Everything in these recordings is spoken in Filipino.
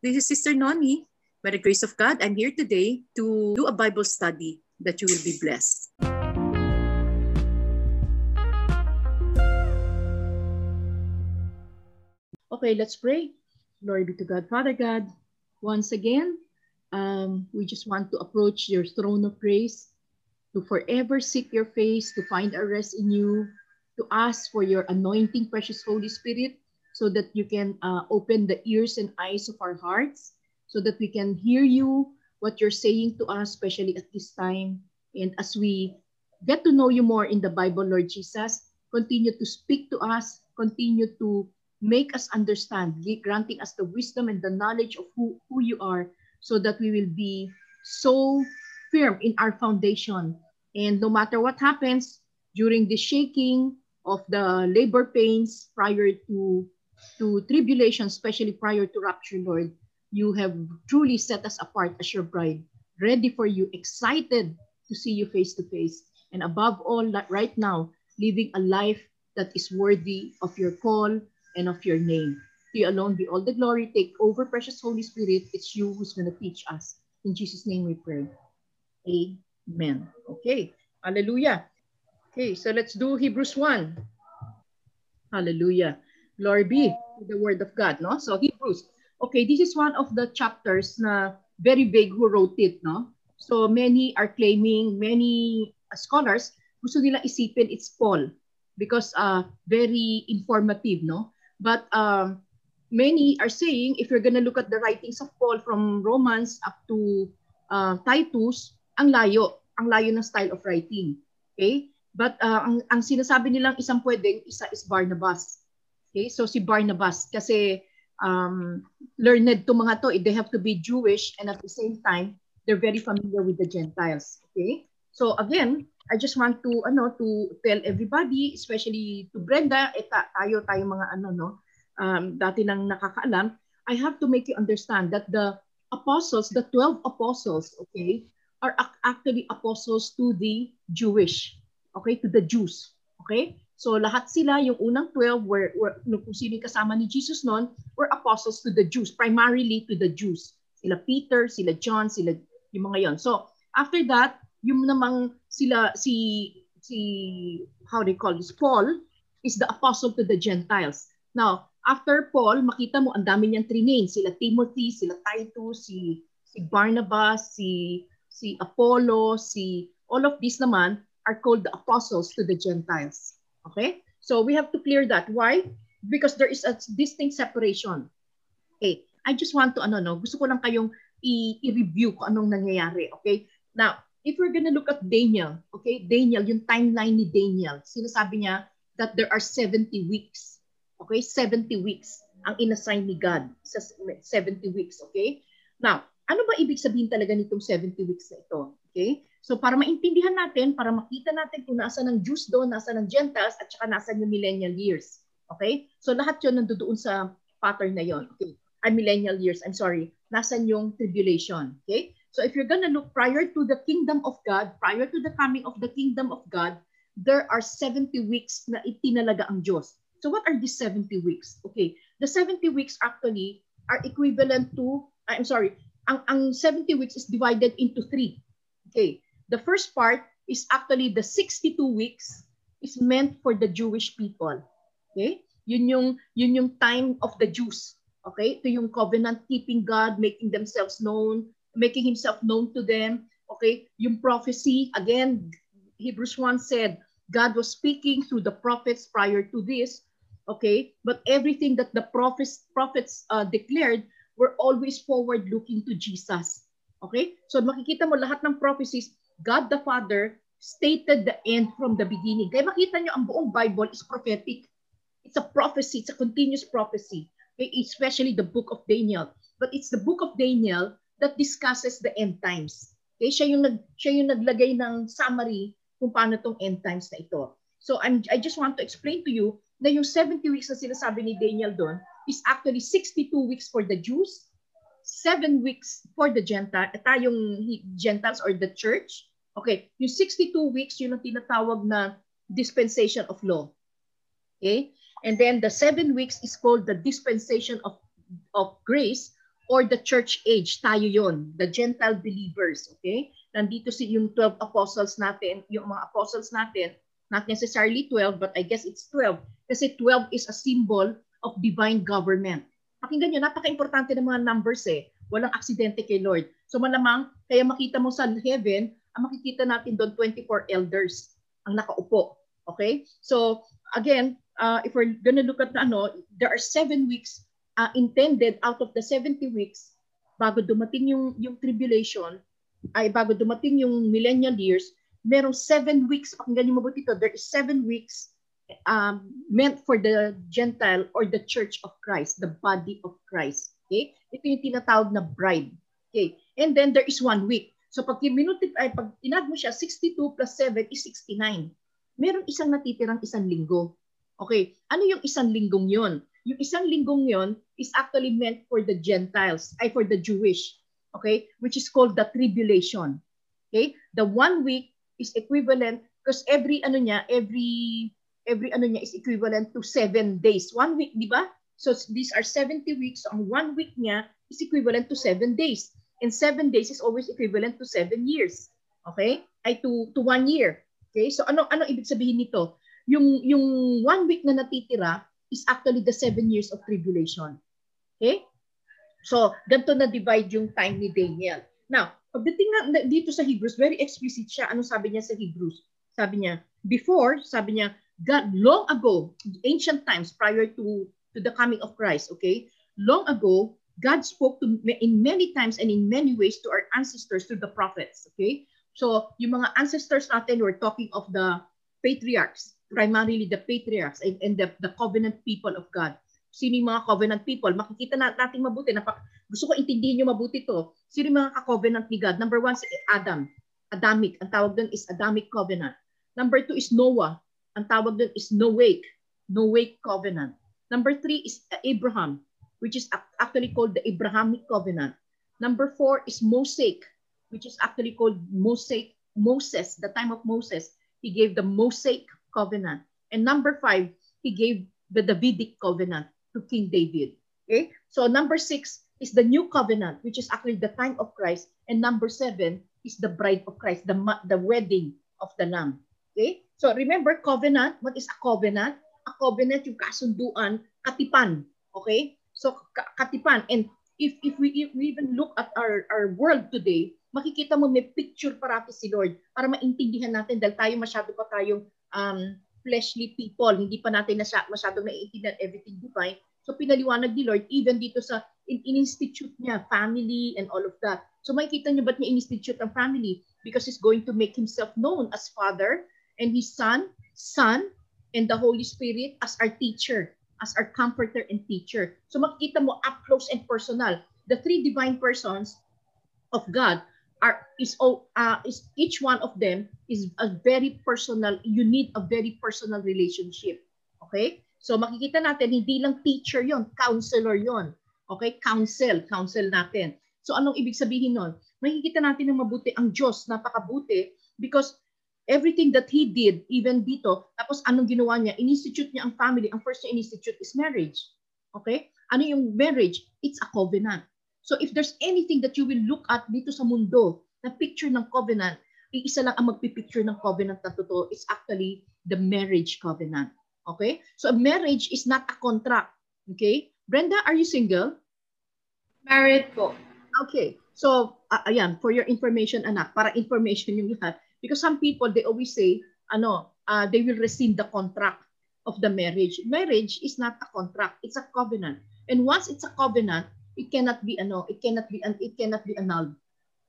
This is Sister Noni. By the grace of God, I'm here today to do a Bible study that you will be blessed. Okay, let's pray. Glory be to God. Father God, once again, um, we just want to approach your throne of grace to forever seek your face, to find a rest in you, to ask for your anointing, precious Holy Spirit, so that you can uh, open the ears and eyes of our hearts, so that we can hear you, what you're saying to us, especially at this time. And as we get to know you more in the Bible, Lord Jesus, continue to speak to us, continue to make us understand, granting us the wisdom and the knowledge of who, who you are, so that we will be so firm in our foundation. And no matter what happens during the shaking of the labor pains prior to, to tribulation, especially prior to rapture, Lord, you have truly set us apart as your bride, ready for you, excited to see you face to face. And above all, right now, living a life that is worthy of your call and of your name. To you alone be all the glory. Take over, precious Holy Spirit. It's you who's going to teach us. In Jesus' name we pray. Amen. Okay. Hallelujah. Okay, so let's do Hebrews 1. Hallelujah. Glory be to the word of God, no? So Hebrews. Okay, this is one of the chapters na very big who wrote it, no? So many are claiming, many scholars, gusto nila isipin it's Paul because uh, very informative, no? But um, many are saying if you're gonna look at the writings of Paul from Romans up to uh, Titus, ang layo, ang layo ng style of writing. Okay? But uh, ang, ang sinasabi nilang isang pwedeng, isa is Barnabas. Okay? So si Barnabas, kasi um, learned to mga to, eh, they have to be Jewish and at the same time, they're very familiar with the Gentiles. Okay? So again, I just want to ano to tell everybody, especially to Brenda, eh, tayo tayo mga ano no, um, dati nang nakakaalam, I have to make you understand that the apostles, the 12 apostles, okay, are actually apostles to the Jewish, okay, to the Jews, okay? So lahat sila, yung unang 12, were, were kung sino kasama ni Jesus noon, were apostles to the Jews, primarily to the Jews. Sila Peter, sila John, sila yung mga yon. So after that, yung namang sila, si, si, how you call this, Paul, is the apostle to the Gentiles. Now, after Paul, makita mo ang dami niyang trinain. Sila Timothy, sila Titus, si, si Barnabas, si si Apollo, si all of these naman are called the apostles to the Gentiles. Okay? So we have to clear that. Why? Because there is a distinct separation. Okay. I just want to, ano, no, gusto ko lang kayong i-review kung anong nangyayari. Okay? Now, if we're gonna look at Daniel, okay, Daniel, yung timeline ni Daniel, sinasabi niya that there are 70 weeks. Okay? 70 weeks ang inassign ni God sa 70 weeks. Okay? Now, ano ba ibig sabihin talaga nitong 70 weeks na ito? Okay? So para maintindihan natin, para makita natin kung nasa ng Jews doon, nasa ng Gentiles, at saka nasa yung millennial years. Okay? So lahat yun nandoon sa pattern na yon. Okay? Ay, millennial years, I'm sorry. Nasaan yung tribulation. Okay? So if you're gonna look prior to the kingdom of God, prior to the coming of the kingdom of God, there are 70 weeks na itinalaga ang Diyos. So what are these 70 weeks? Okay, the 70 weeks actually are equivalent to, I'm sorry, ang, ang 70 weeks is divided into three. Okay. The first part is actually the 62 weeks is meant for the Jewish people. Okay? Yun yung, yun yung time of the Jews. Okay? Ito yung covenant keeping God, making themselves known, making himself known to them. Okay? Yung prophecy, again, Hebrews 1 said, God was speaking through the prophets prior to this. Okay? But everything that the prophets, prophets uh, declared we're always forward looking to Jesus. Okay? So makikita mo lahat ng prophecies, God the Father stated the end from the beginning. Kaya makita nyo ang buong Bible is prophetic. It's a prophecy. It's a continuous prophecy. Okay? Especially the book of Daniel. But it's the book of Daniel that discusses the end times. Okay? Siya yung, nag, siya yung naglagay ng summary kung paano tong end times na ito. So I'm, I just want to explain to you na yung 70 weeks na sinasabi ni Daniel doon, is actually 62 weeks for the Jews, 7 weeks for the Gentile, tayong Gentiles or the church. Okay, yung 62 weeks, yun ang tinatawag na dispensation of law. Okay? And then the 7 weeks is called the dispensation of, of grace or the church age, tayo yon, the Gentile believers, okay? Nandito si yung 12 apostles natin, yung mga apostles natin, not necessarily 12, but I guess it's 12. Kasi 12 is a symbol of divine government. Pakinggan nyo, napaka-importante ng mga numbers eh. Walang aksidente kay Lord. So malamang, kaya makita mo sa heaven, ang makikita natin doon 24 elders ang nakaupo. Okay? So, again, uh, if we're gonna look at ano, there are seven weeks uh, intended out of the 70 weeks bago dumating yung, yung tribulation, ay bago dumating yung millennial years, merong seven weeks, pakinggan nyo mabuti ito, there is seven weeks um, meant for the Gentile or the church of Christ, the body of Christ. Okay? Ito yung tinatawag na bride. Okay? And then there is one week. So pag minutip ay pag tinag mo siya 62 plus 7 is 69. Meron isang natitirang isang linggo. Okay, ano yung isang linggong 'yon? Yung isang linggong 'yon is actually meant for the Gentiles, ay for the Jewish. Okay? Which is called the tribulation. Okay? The one week is equivalent because every ano niya, every every ano niya is equivalent to seven days. One week, di ba? So these are 70 weeks. So ang one week niya is equivalent to seven days. And seven days is always equivalent to seven years. Okay? Ay to, to one year. Okay? So ano ano ibig sabihin nito? Yung yung one week na natitira is actually the seven years of tribulation. Okay? So, ganito na divide yung time ni Daniel. Now, Pagdating na dito sa Hebrews, very explicit siya. Ano sabi niya sa Hebrews? Sabi niya, before, sabi niya, God, long ago, ancient times prior to, to the coming of Christ, okay? Long ago, God spoke to in many times and in many ways to our ancestors, to the prophets, okay? So, yung mga ancestors natin, we're talking of the patriarchs, primarily the patriarchs and, and the, the covenant people of God sino yung mga covenant people. Makikita na, natin mabuti. Napak, gusto ko intindihin nyo mabuti to. Sino yung mga ka-covenant ni God? Number one, si Adam. Adamic. Ang tawag doon is Adamic covenant. Number two is Noah. Ang tawag doon is Noahic. Noahic covenant. Number three is Abraham, which is actually called the Abrahamic covenant. Number four is Mosaic, which is actually called Mosaic, Moses, the time of Moses. He gave the Mosaic covenant. And number five, he gave the Davidic covenant to King David. Okay? So number six is the new covenant, which is actually the time of Christ. And number seven is the bride of Christ, the, the wedding of the Lamb. Okay? So remember, covenant, what is a covenant? A covenant, yung kasunduan, katipan. Okay? So katipan. And if, if, we, if we even look at our, our world today, makikita mo may picture parati si Lord para maintindihan natin dahil tayo masyado pa tayong um, fleshly people. Hindi pa natin nasya, masyadong naiintindihan everything divine. So pinaliwanag ni Lord even dito sa in, in-institute niya, family and all of that. So makikita niyo ba't niya in-institute ang family? Because He's going to make Himself known as Father and His Son, Son, and the Holy Spirit as our teacher, as our comforter and teacher. So makikita mo up close and personal. The three divine persons of God are is uh, is each one of them is a very personal you need a very personal relationship. Okay? So makikita natin hindi lang teacher yon counselor yon okay? Counsel counsel natin. So anong ibig sabihin nun? Makikita natin ng mabuti ang Diyos. Napakabuti because everything that he did even dito tapos anong ginawa niya institute niya ang family ang first niya institute is marriage okay ano yung marriage it's a covenant So if there's anything that you will look at dito sa mundo na picture ng covenant, iisa lang ang magpipicture ng covenant na totoo. It's actually the marriage covenant. Okay? So a marriage is not a contract. Okay? Brenda, are you single? Married po. Okay. So, uh, ayan, for your information, anak, para information yung lahat. Because some people, they always say, ano, uh, they will rescind the contract of the marriage. Marriage is not a contract. It's a covenant. And once it's a covenant, it cannot be ano, it cannot be it cannot be annulled.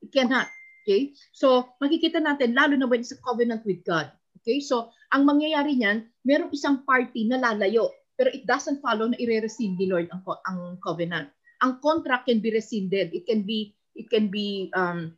It cannot. Okay? So, makikita natin lalo na when it's a covenant with God. Okay? So, ang mangyayari niyan, merong isang party na lalayo, pero it doesn't follow na ire-rescind ni Lord ang, ang covenant. Ang contract can be rescinded. It can be it can be um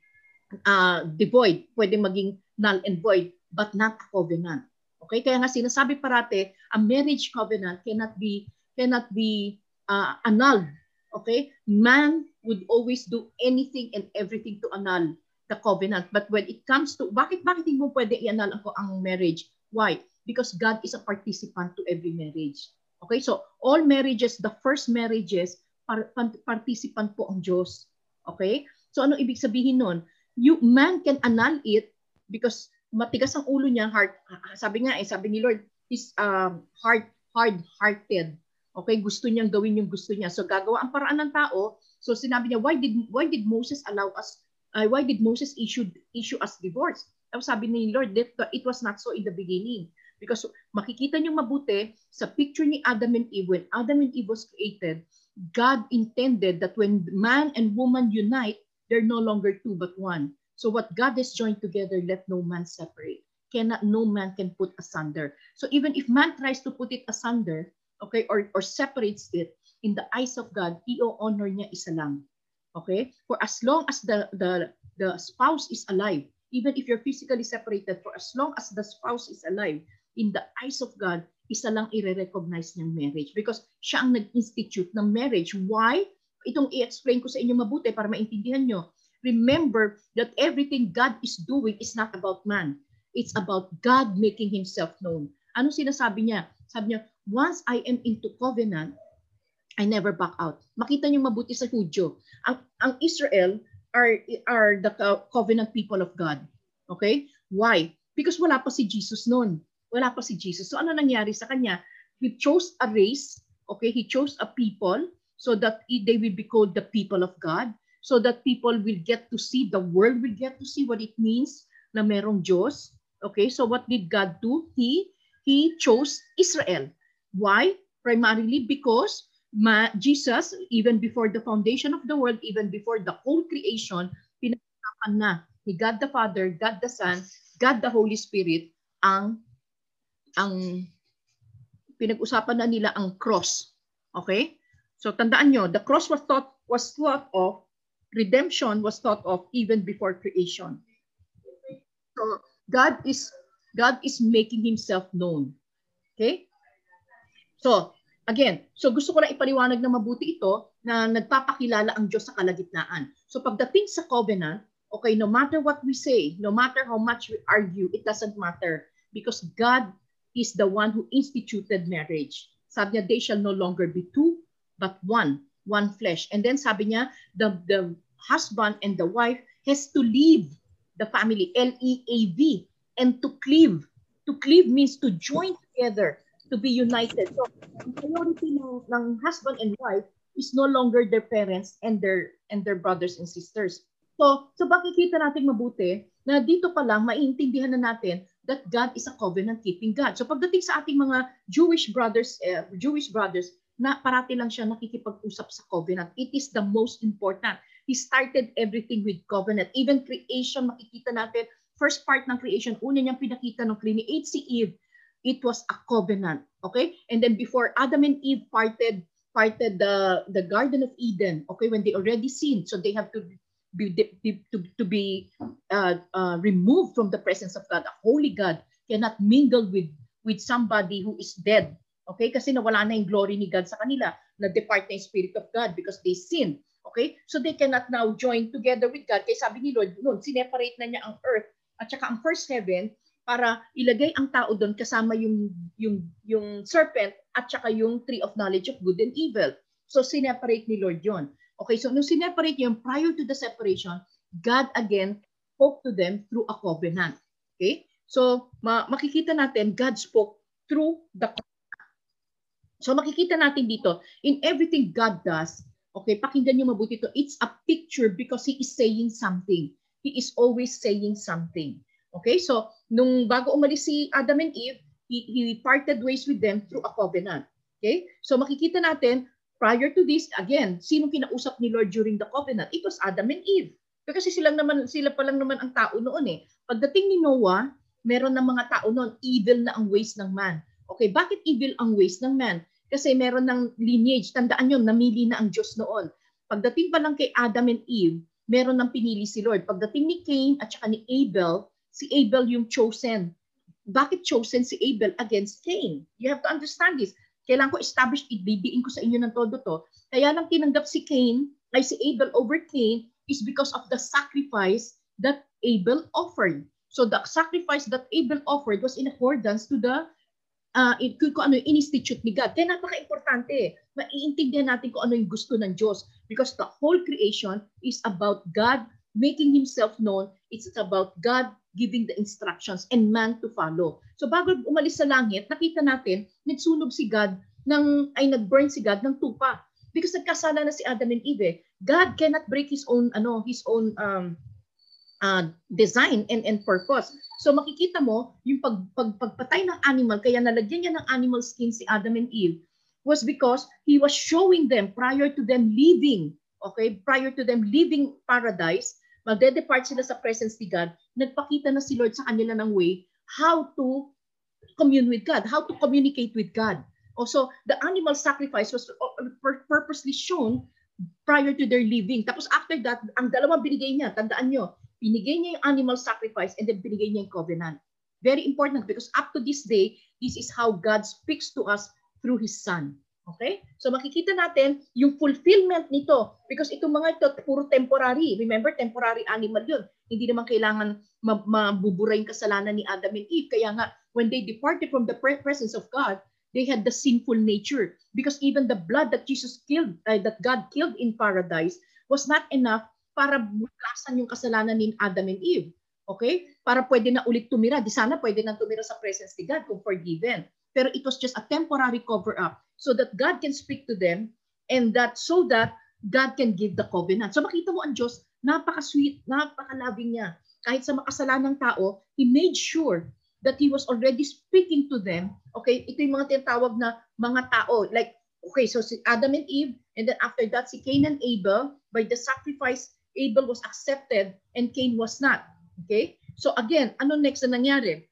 uh, devoid. Pwede maging null and void, but not a covenant. Okay? Kaya nga sinasabi parate, a marriage covenant cannot be cannot be uh, annulled Okay? Man would always do anything and everything to annul the covenant. But when it comes to, bakit, bakit hindi mo pwede i-annul ako ang marriage? Why? Because God is a participant to every marriage. Okay? So, all marriages, the first marriages par- participant po ang Diyos. Okay? So ano ibig sabihin nun? You, man can annul it because matigas ang ulo niya, heart, sabi nga eh, sabi ni Lord, is um, hard, hard-hearted. Okay, gusto niyang gawin yung gusto niya. So gagawa ang paraan ng tao. So sinabi niya, why did why did Moses allow us uh, why did Moses issue issue us divorce? Tapos sabi ni Lord, that it was not so in the beginning. Because makikita niyo mabuti sa picture ni Adam and Eve, when Adam and Eve was created, God intended that when man and woman unite, they're no longer two but one. So what God has joined together, let no man separate. Cannot, no man can put asunder. So even if man tries to put it asunder, okay, or, or separates it, in the eyes of God, i-honor niya isa lang. Okay? For as long as the, the, the spouse is alive, even if you're physically separated, for as long as the spouse is alive, in the eyes of God, isa lang i-recognize niyang marriage because siya ang nag-institute ng marriage. Why? Itong i-explain ko sa inyo mabuti para maintindihan nyo. Remember that everything God is doing is not about man. It's about God making Himself known. Ano sinasabi niya? Sabi niya, once I am into covenant, I never back out. Makita niyo mabuti sa Hudyo. Ang, ang Israel are, are the covenant people of God. Okay? Why? Because wala pa si Jesus noon. Wala pa si Jesus. So ano nangyari sa kanya? He chose a race, okay? He chose a people so that they will be called the people of God, so that people will get to see, the world will get to see what it means na merong Diyos. Okay? So what did God do? He he chose Israel. Why? Primarily because ma- Jesus, even before the foundation of the world, even before the whole creation, pinag-usapan na ni God the Father, God the Son, God the Holy Spirit, ang ang pinag-usapan na nila ang cross. Okay? So tandaan nyo, the cross was thought was thought of, redemption was thought of even before creation. So God is God is making himself known. Okay? So, again, so gusto ko lang ipaliwanag na mabuti ito na nagpapakilala ang Diyos sa kalagitnaan. So pagdating sa covenant, okay, no matter what we say, no matter how much we argue, it doesn't matter because God is the one who instituted marriage. Sabi niya, they shall no longer be two, but one, one flesh. And then sabi niya, the, the husband and the wife has to leave the family, L-E-A-V, and to cleave. To cleave means to join together to be united. So, ang priority ng, ng husband and wife is no longer their parents and their and their brothers and sisters. So, so makikita natin mabuti na dito pa lang maiintindihan na natin that God is a covenant-keeping God. So pagdating sa ating mga Jewish brothers, uh, Jewish brothers, na parati lang siya nakikipag-usap sa covenant. It is the most important. He started everything with covenant. Even creation, makikita natin, first part ng creation, una niyang pinakita ng create si Eve, it was a covenant. Okay? And then before Adam and Eve parted parted the the Garden of Eden, okay, when they already sinned, so they have to be to, to be uh, uh, removed from the presence of God. A holy God cannot mingle with with somebody who is dead. Okay? Kasi nawala na yung glory ni God sa kanila. Na-depart na yung Spirit of God because they sinned. Okay? So they cannot now join together with God. Kaya sabi ni Lord, noon, sineparate na niya ang earth at saka ang first heaven para ilagay ang tao doon kasama yung yung yung serpent at saka yung tree of knowledge of good and evil. So sineparate ni Lord 'yon. Okay, so nung sineparate yun, prior to the separation, God again spoke to them through a covenant. Okay? So ma- makikita natin God spoke through the So makikita natin dito, in everything God does, okay, pakinggan niyo mabuti to, it's a picture because He is saying something. He is always saying something. Okay, so nung bago umalis si Adam and Eve, he, he parted ways with them through a covenant. Okay, so makikita natin, prior to this, again, sino kinausap ni Lord during the covenant? It was Adam and Eve. Kasi sila naman sila pa lang naman ang tao noon eh. Pagdating ni Noah, meron ng mga tao noon evil na ang ways ng man. Okay, bakit evil ang ways ng man? Kasi meron ng lineage. Tandaan nyo, namili na ang Diyos noon. Pagdating pa lang kay Adam and Eve, meron ng pinili si Lord. Pagdating ni Cain at saka ni Abel, si Abel yung chosen. Bakit chosen si Abel against Cain? You have to understand this. Kailangan ko establish, ibibiin ko sa inyo ng todo to. Kaya lang tinanggap si Cain, ay si Abel over Cain, is because of the sacrifice that Abel offered. So the sacrifice that Abel offered was in accordance to the uh, kung ano yung institute ni God. Kaya napaka-importante. Maiintindihan natin kung ano yung gusto ng Diyos. Because the whole creation is about God making Himself known. It's about God giving the instructions and man to follow. So bago umalis sa langit, nakita natin, nagsunog si God, ng, ay nag-burn si God ng tupa. Because nagkasala na si Adam and Eve. Eh. God cannot break his own ano, his own um, uh, design and and purpose. So makikita mo yung pag, pag pagpatay ng animal kaya nalagyan niya ng animal skin si Adam and Eve was because he was showing them prior to them leaving, okay, prior to them leaving paradise, magde-depart sila sa presence ni God, nagpakita na si Lord sa kanila ng way how to commune with God, how to communicate with God. Also, the animal sacrifice was uh, purposely shown prior to their leaving. Tapos after that, ang dalawang binigay niya, tandaan nyo, binigay niya yung animal sacrifice and then binigay niya yung covenant. Very important because up to this day, this is how God speaks to us through His Son. Okay? So makikita natin yung fulfillment nito because itong mga ito puro temporary. Remember, temporary animal yun. Hindi naman kailangan mabubura yung kasalanan ni Adam and Eve. Kaya nga, when they departed from the presence of God, they had the sinful nature because even the blood that Jesus killed, uh, that God killed in paradise was not enough para bukasan yung kasalanan ni Adam and Eve. Okay? Para pwede na ulit tumira. Di sana pwede na tumira sa presence ni God kung forgiven. Pero it was just a temporary cover-up so that God can speak to them and that so that God can give the covenant. So makita mo ang Diyos, napaka-sweet, napaka-loving niya. Kahit sa makasalanang tao, He made sure that he was already speaking to them. Okay, ito yung mga tinatawag na mga tao. Like, okay, so si Adam and Eve, and then after that, si Cain and Abel, by the sacrifice, Abel was accepted and Cain was not. Okay? So again, ano next na nangyari?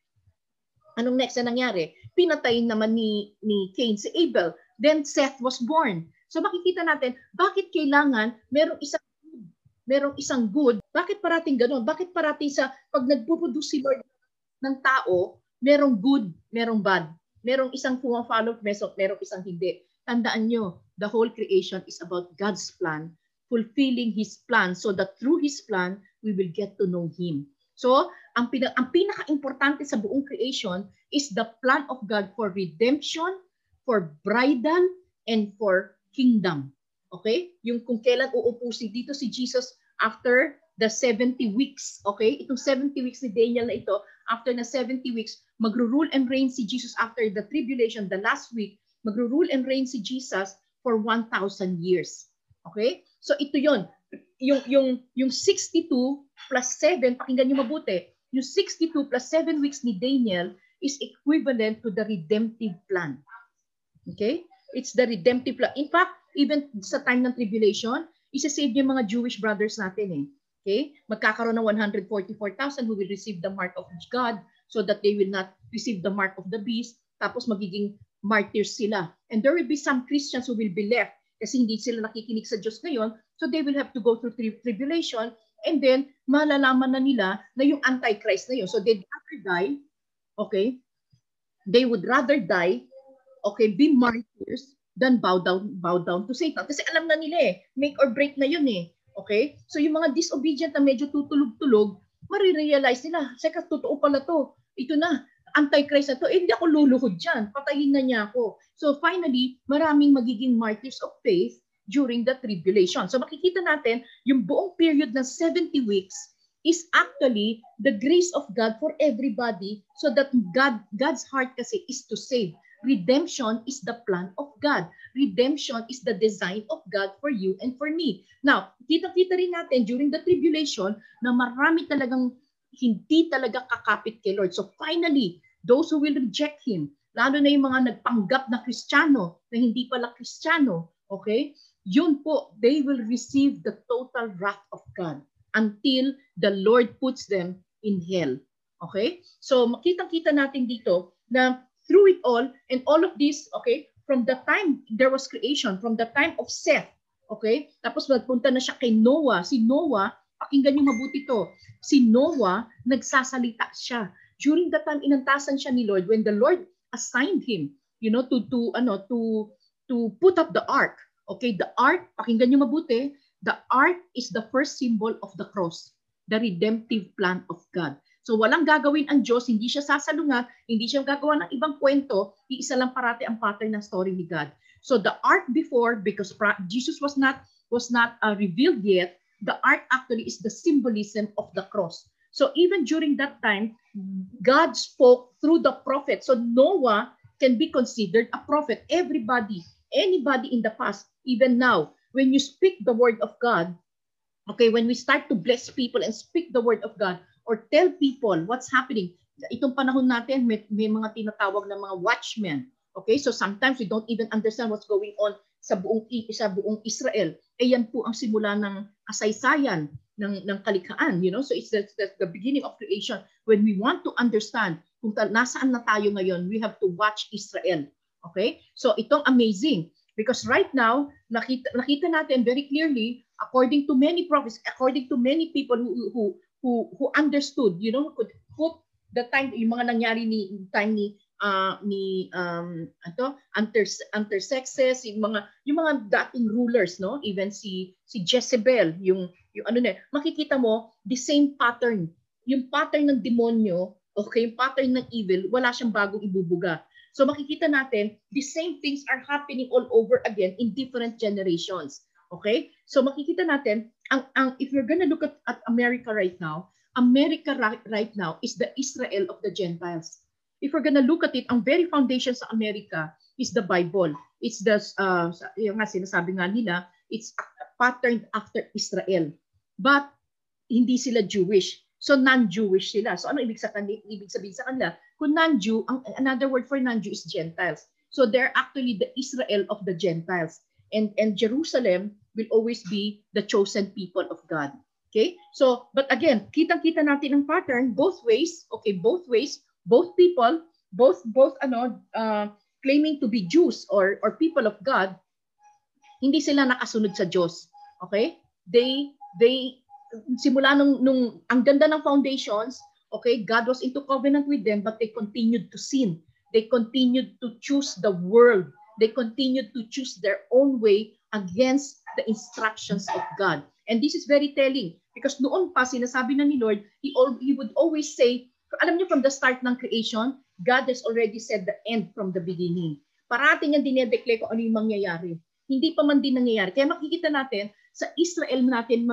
Anong next na nangyari? Pinatay naman ni, ni Cain si Abel. Then Seth was born. So makikita natin, bakit kailangan merong isang merong isang good, bakit parating ganoon? Bakit parating sa pag nagpo-produce si Lord ng tao, merong good, merong bad. Merong isang pumafollow, merong isang hindi. Tandaan nyo, the whole creation is about God's plan, fulfilling His plan so that through His plan, we will get to know Him. So, ang, pina- ang pinaka-importante sa buong creation is the plan of God for redemption, for bridal, and for kingdom. Okay? Yung kung kailan uupo si dito si Jesus after the 70 weeks. Okay? Itong 70 weeks ni Daniel na ito, after na 70 weeks, magro-rule and reign si Jesus after the tribulation, the last week, magro-rule and reign si Jesus for 1,000 years. Okay? So ito yon yung, yung, yung 62 plus 7, pakinggan nyo mabuti, yung 62 plus 7 weeks ni Daniel is equivalent to the redemptive plan. Okay? It's the redemptive plan. In fact, even sa time ng tribulation, isa-save yung mga Jewish brothers natin eh. Okay? Magkakaroon ng 144,000 who will receive the mark of God so that they will not receive the mark of the beast. Tapos magiging martyrs sila. And there will be some Christians who will be left kasi hindi sila nakikinig sa Diyos ngayon. So they will have to go through tri- tribulation and then malalaman na nila na yung antichrist na yun. So they'd rather die, okay? They would rather die, okay, be martyrs than bow down bow down to Satan. Kasi alam na nila eh, make or break na yun eh. Okay? So yung mga disobedient na medyo tutulog-tulog, marirealize nila, seka, totoo pala to. Ito na, antichrist na to. Eh, hindi ako luluhod dyan. Patayin na niya ako. So finally, maraming magiging martyrs of faith during the tribulation. So makikita natin, yung buong period ng 70 weeks is actually the grace of God for everybody so that God God's heart kasi is to save. Redemption is the plan of God. Redemption is the design of God for you and for me. Now, kita-kita rin natin during the tribulation na marami talagang hindi talaga kakapit kay Lord. So finally, those who will reject Him, lalo na yung mga nagpanggap na Kristiyano na hindi pala Kristiyano, okay? Yun po, they will receive the total wrath of God until the Lord puts them in hell. Okay? So makitang-kita natin dito na through it all, and all of this, okay, from the time there was creation, from the time of Seth, okay, tapos magpunta na siya kay Noah. Si Noah, pakinggan niyo mabuti to, si Noah, nagsasalita siya. During the time inantasan siya ni Lord, when the Lord assigned him, you know, to, to, ano, to, to put up the ark. Okay, the ark, pakinggan niyo mabuti, the ark is the first symbol of the cross, the redemptive plan of God. So walang gagawin ang Diyos, hindi siya sasalungat, hindi siya gagawa ng ibang kwento, iisa lang parati ang pattern ng story ni God. So the ark before, because Jesus was not was not uh, revealed yet, the ark actually is the symbolism of the cross. So even during that time, God spoke through the prophet. So Noah can be considered a prophet. Everybody, anybody in the past, even now, when you speak the word of God, okay, when we start to bless people and speak the word of God or tell people what's happening, itong panahon natin, may, may mga tinatawag na mga watchmen. Okay, so sometimes we don't even understand what's going on sa buong sa buong Israel. Eh yan po ang simula ng kasaysayan ng ng kalikhaan, you know? So it's the, the, the beginning of creation. When we want to understand kung ta- nasaan na tayo ngayon, we have to watch Israel. Okay? So itong amazing because right now nakita nakita natin very clearly according to many prophets, according to many people who who who, who understood, you know, could put the time yung mga nangyari ni time ni uh, ni um ato inter intersexes yung mga yung mga dating rulers no even si si Jezebel yung yung ano na makikita mo the same pattern yung pattern ng demonyo Okay, yung pattern ng evil, wala siyang bagong ibubuga. So makikita natin, the same things are happening all over again in different generations. Okay? So makikita natin, ang, ang, if you're gonna look at, at America right now, America right now is the Israel of the Gentiles. If we're gonna look at it, ang very foundation sa America is the Bible. It's the, uh, yung nga sinasabi nga nila, it's patterned after Israel. But hindi sila Jewish. So non-Jewish sila. So ano ibig sabihin, ibig sabihin sa kanila? Kung non-Jew, ang, another word for non-Jew is Gentiles. So they're actually the Israel of the Gentiles. And, and Jerusalem will always be the chosen people of God. Okay? So, but again, kitang-kita natin ang pattern both ways. Okay, both ways. Both people, both, both ano, uh, claiming to be Jews or, or people of God, hindi sila nakasunod sa Diyos. Okay? They, they simula nung, nung ang ganda ng foundations, okay, God was into covenant with them, but they continued to sin. They continued to choose the world. They continued to choose their own way against the instructions of God. And this is very telling because noon pa sinasabi na ni Lord, he, all, he would always say, alam niyo from the start ng creation, God has already said the end from the beginning. Parating niya dinedeclare kung ano yung mangyayari. Hindi pa man din nangyayari. Kaya makikita natin, sa Israel natin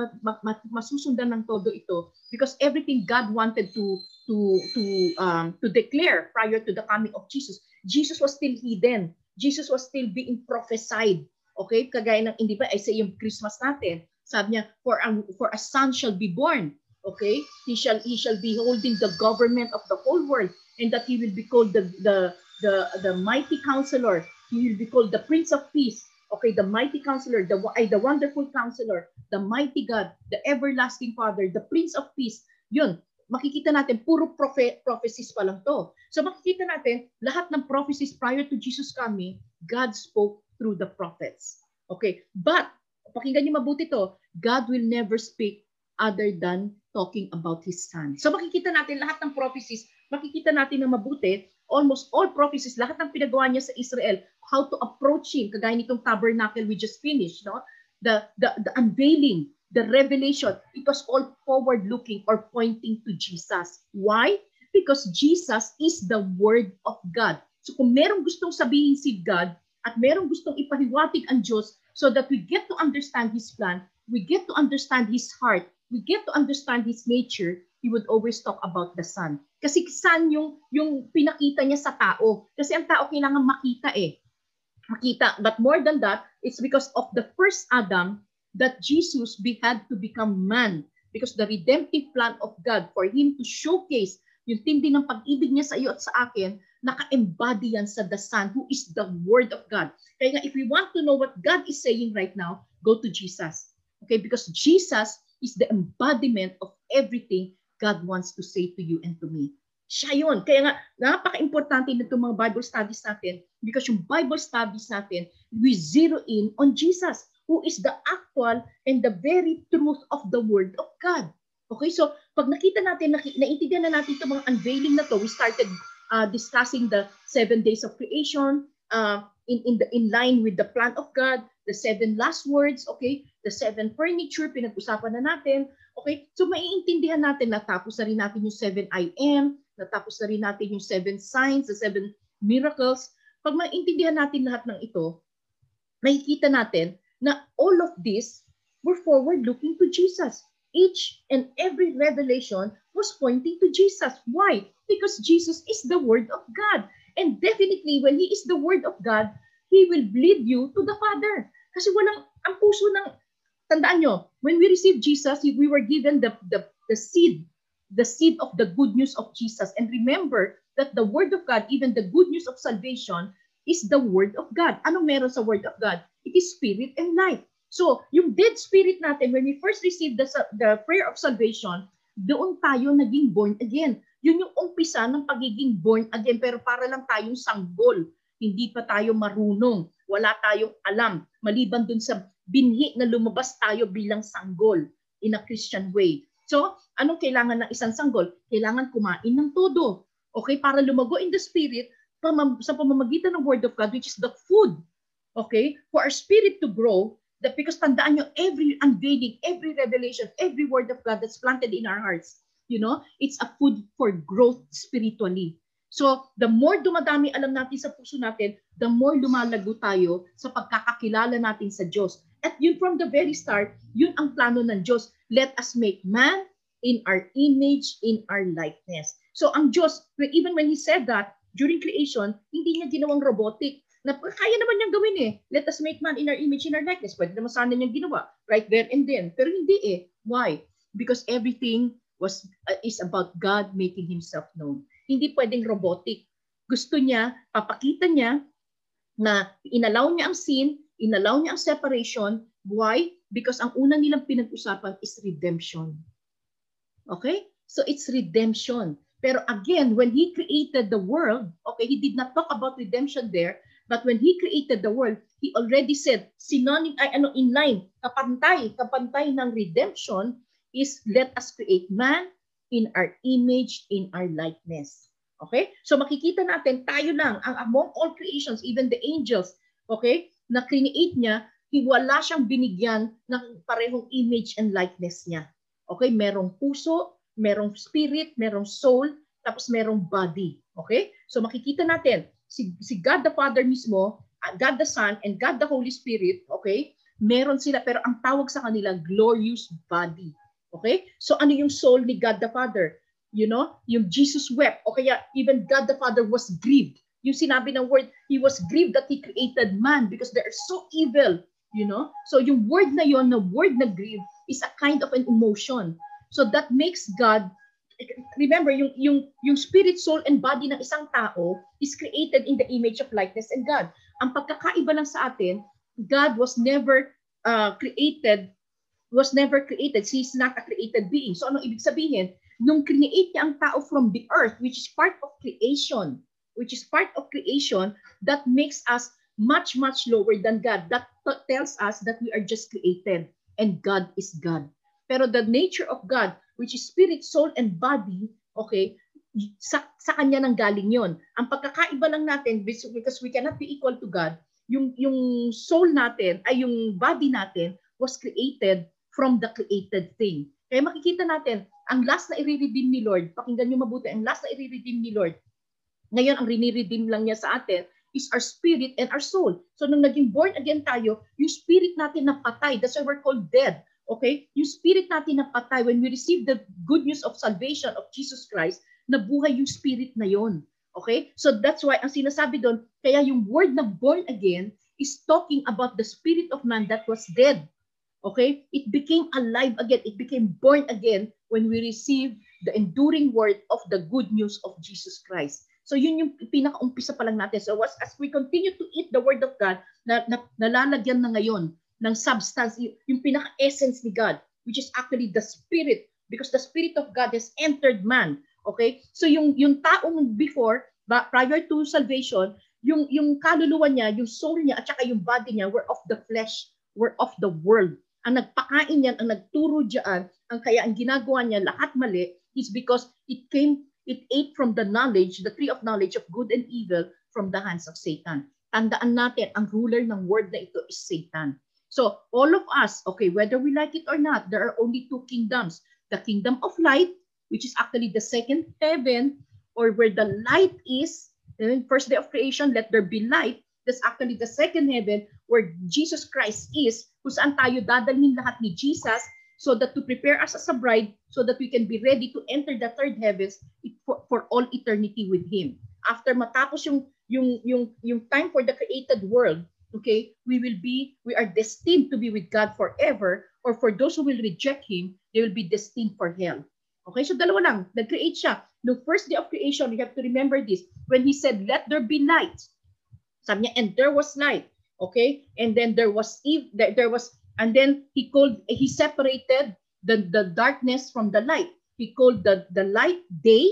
masusundan ng todo ito because everything God wanted to to to um, to declare prior to the coming of Jesus Jesus was still hidden Jesus was still being prophesied okay kagaya ng hindi ba I say yung Christmas natin sabi niya for a, for a son shall be born okay he shall he shall be holding the government of the whole world and that he will be called the the the, the mighty counselor he will be called the prince of peace Okay, the mighty counselor, the, the wonderful counselor, the mighty God, the everlasting Father, the Prince of Peace. Yun, makikita natin, puro prophe- prophecies pa lang to. So makikita natin, lahat ng prophecies prior to Jesus coming, God spoke through the prophets. Okay, but, pakinggan niyo mabuti to, God will never speak other than talking about His Son. So makikita natin lahat ng prophecies, makikita natin na mabuti, almost all prophecies, lahat ng pinagawa niya sa Israel, how to approach Him, kagaya nitong tabernacle we just finished, no? The, the, the unveiling, the revelation, it was all forward-looking or pointing to Jesus. Why? Because Jesus is the Word of God. So kung merong gustong sabihin si God at merong gustong ipahiwatig ang Diyos so that we get to understand His plan, we get to understand His heart, we get to understand His nature, He would always talk about the Son. Kasi Son yung, yung pinakita niya sa tao. Kasi ang tao kailangan makita eh. Makita. But more than that, it's because of the first Adam that Jesus be, had to become man. Because the redemptive plan of God for Him to showcase yung tindi ng pag-ibig niya sa iyo at sa akin, naka-embody yan sa the Son who is the Word of God. Kaya nga, if we want to know what God is saying right now, go to Jesus. Okay? Because Jesus is the embodiment of everything God wants to say to you and to me. Siya yun. Kaya nga, napaka-importante na itong mga Bible studies natin because yung Bible studies natin, we zero in on Jesus who is the actual and the very truth of the Word of God. Okay, so pag nakita natin, naintindihan na natin itong mga unveiling na to, we started uh, discussing the seven days of creation uh, in, in, the, in line with the plan of God, the seven last words, okay? The seven furniture, pinag-usapan na natin. Okay? So maiintindihan natin, natapos na rin natin yung seven I am, natapos na rin natin yung seven signs, the seven miracles. Pag maintindihan natin lahat ng ito, makikita natin na all of this were forward looking to Jesus. Each and every revelation was pointing to Jesus. Why? Because Jesus is the Word of God. And definitely, when He is the Word of God, He will lead you to the Father. Kasi walang, ang puso ng, tandaan nyo, when we received Jesus, we were given the, the, the seed, the seed of the good news of Jesus. And remember that the Word of God, even the good news of salvation, is the Word of God. Anong meron sa Word of God? It is spirit and life. So, yung dead spirit natin, when we first received the, the prayer of salvation, doon tayo naging born again. Yun yung umpisa ng pagiging born again, pero para lang tayong sanggol. Hindi pa tayo marunong. Wala tayong alam. Maliban dun sa binhi na lumabas tayo bilang sanggol in a Christian way. So, anong kailangan ng isang sanggol? Kailangan kumain ng todo. Okay? Para lumago in the spirit, sa pamamagitan ng Word of God, which is the food. Okay? For our spirit to grow, that because tandaan nyo, every unveiling, every revelation, every word of God that's planted in our hearts, you know, it's a food for growth spiritually. So, the more dumadami alam natin sa puso natin, the more lumalago tayo sa pagkakakilala natin sa Diyos. At yun from the very start, yun ang plano ng Diyos. Let us make man in our image, in our likeness. So, ang Diyos, even when He said that, during creation, hindi niya ginawang robotic na kaya naman niyang gawin eh. Let us make man in our image, in our likeness. Pwede naman sana niyang ginawa right there and then. Pero hindi eh. Why? Because everything was uh, is about God making Himself known. Hindi pwedeng robotic. Gusto niya, papakita niya na inalaw niya ang sin, inalaw niya ang separation. Why? Because ang una nilang pinag-usapan is redemption. Okay? So it's redemption. Pero again, when He created the world, okay, He did not talk about redemption there, but when He created the world, He already said, synonym, ay ano, in line, kapantay, kapantay ng redemption is let us create man in our image, in our likeness. Okay? So makikita natin, tayo lang, ang among all creations, even the angels, okay, na create niya, wala siyang binigyan ng parehong image and likeness niya. Okay? Merong puso, merong spirit, merong soul, tapos merong body. Okay? So makikita natin, si, si God the Father mismo, God the Son, and God the Holy Spirit, okay, meron sila, pero ang tawag sa kanila, glorious body. Okay? So ano yung soul ni God the Father? You know, yung Jesus wept. O kaya even God the Father was grieved. Yung sinabi ng word, He was grieved that He created man because they are so evil. You know? So yung word na yon, na word na grieve, is a kind of an emotion. So that makes God remember yung yung yung spirit, soul and body ng isang tao is created in the image of likeness and God. Ang pagkakaiba lang sa atin, God was never uh, created was never created. He's not a created being. So ano ibig sabihin? Nung create niya ang tao from the earth, which is part of creation, which is part of creation, that makes us much, much lower than God. That tells us that we are just created and God is God. Pero the nature of God, which is spirit, soul, and body, okay, sa, sa kanya nang galing yon. Ang pagkakaiba lang natin, because we cannot be equal to God, yung, yung soul natin, ay yung body natin, was created from the created thing. Kaya makikita natin, ang last na i-redeem ni Lord, pakinggan nyo mabuti, ang last na i-redeem ni Lord, ngayon ang rini-redeem lang niya sa atin is our spirit and our soul. So nung naging born again tayo, yung spirit natin na patay, that's why we're called dead. Okay? Yung spirit natin na patay, when we receive the good news of salvation of Jesus Christ, nabuhay yung spirit na yon. Okay? So that's why ang sinasabi doon, kaya yung word na born again is talking about the spirit of man that was dead. Okay? It became alive again. It became born again when we receive the enduring word of the good news of Jesus Christ. So yun yung pinaka-umpisa pa lang natin. So as, as we continue to eat the word of God, na, na, nalalagyan na ngayon ng substance, yung pinaka-essence ni God, which is actually the Spirit, because the Spirit of God has entered man. Okay? So yung, yung taong before, prior to salvation, yung, yung kaluluwa niya, yung soul niya, at saka yung body niya were of the flesh, were of the world. Ang nagpakain niyan, ang nagturo diyan, ang kaya ang ginagawa niya lahat mali is because it came, it ate from the knowledge, the tree of knowledge of good and evil from the hands of Satan. tandaan natin, ang ruler ng world na ito is Satan. So, all of us, okay, whether we like it or not, there are only two kingdoms. The kingdom of light, which is actually the second heaven, or where the light is, in first day of creation, let there be light. That's actually the second heaven where Jesus Christ is, kung saan tayo dadalhin lahat ni Jesus so that to prepare us as a bride so that we can be ready to enter the third heavens for, for all eternity with Him. After matapos yung yung yung yung time for the created world, okay, we will be we are destined to be with God forever or for those who will reject him, they will be destined for hell. Okay, so dalawa lang, nag-create siya. No first day of creation, you have to remember this. When he said, let there be light, sabi niya, and there was light. Okay? And then there was eve, there, was, and then he called, he separated the, the darkness from the light. He called the, the light day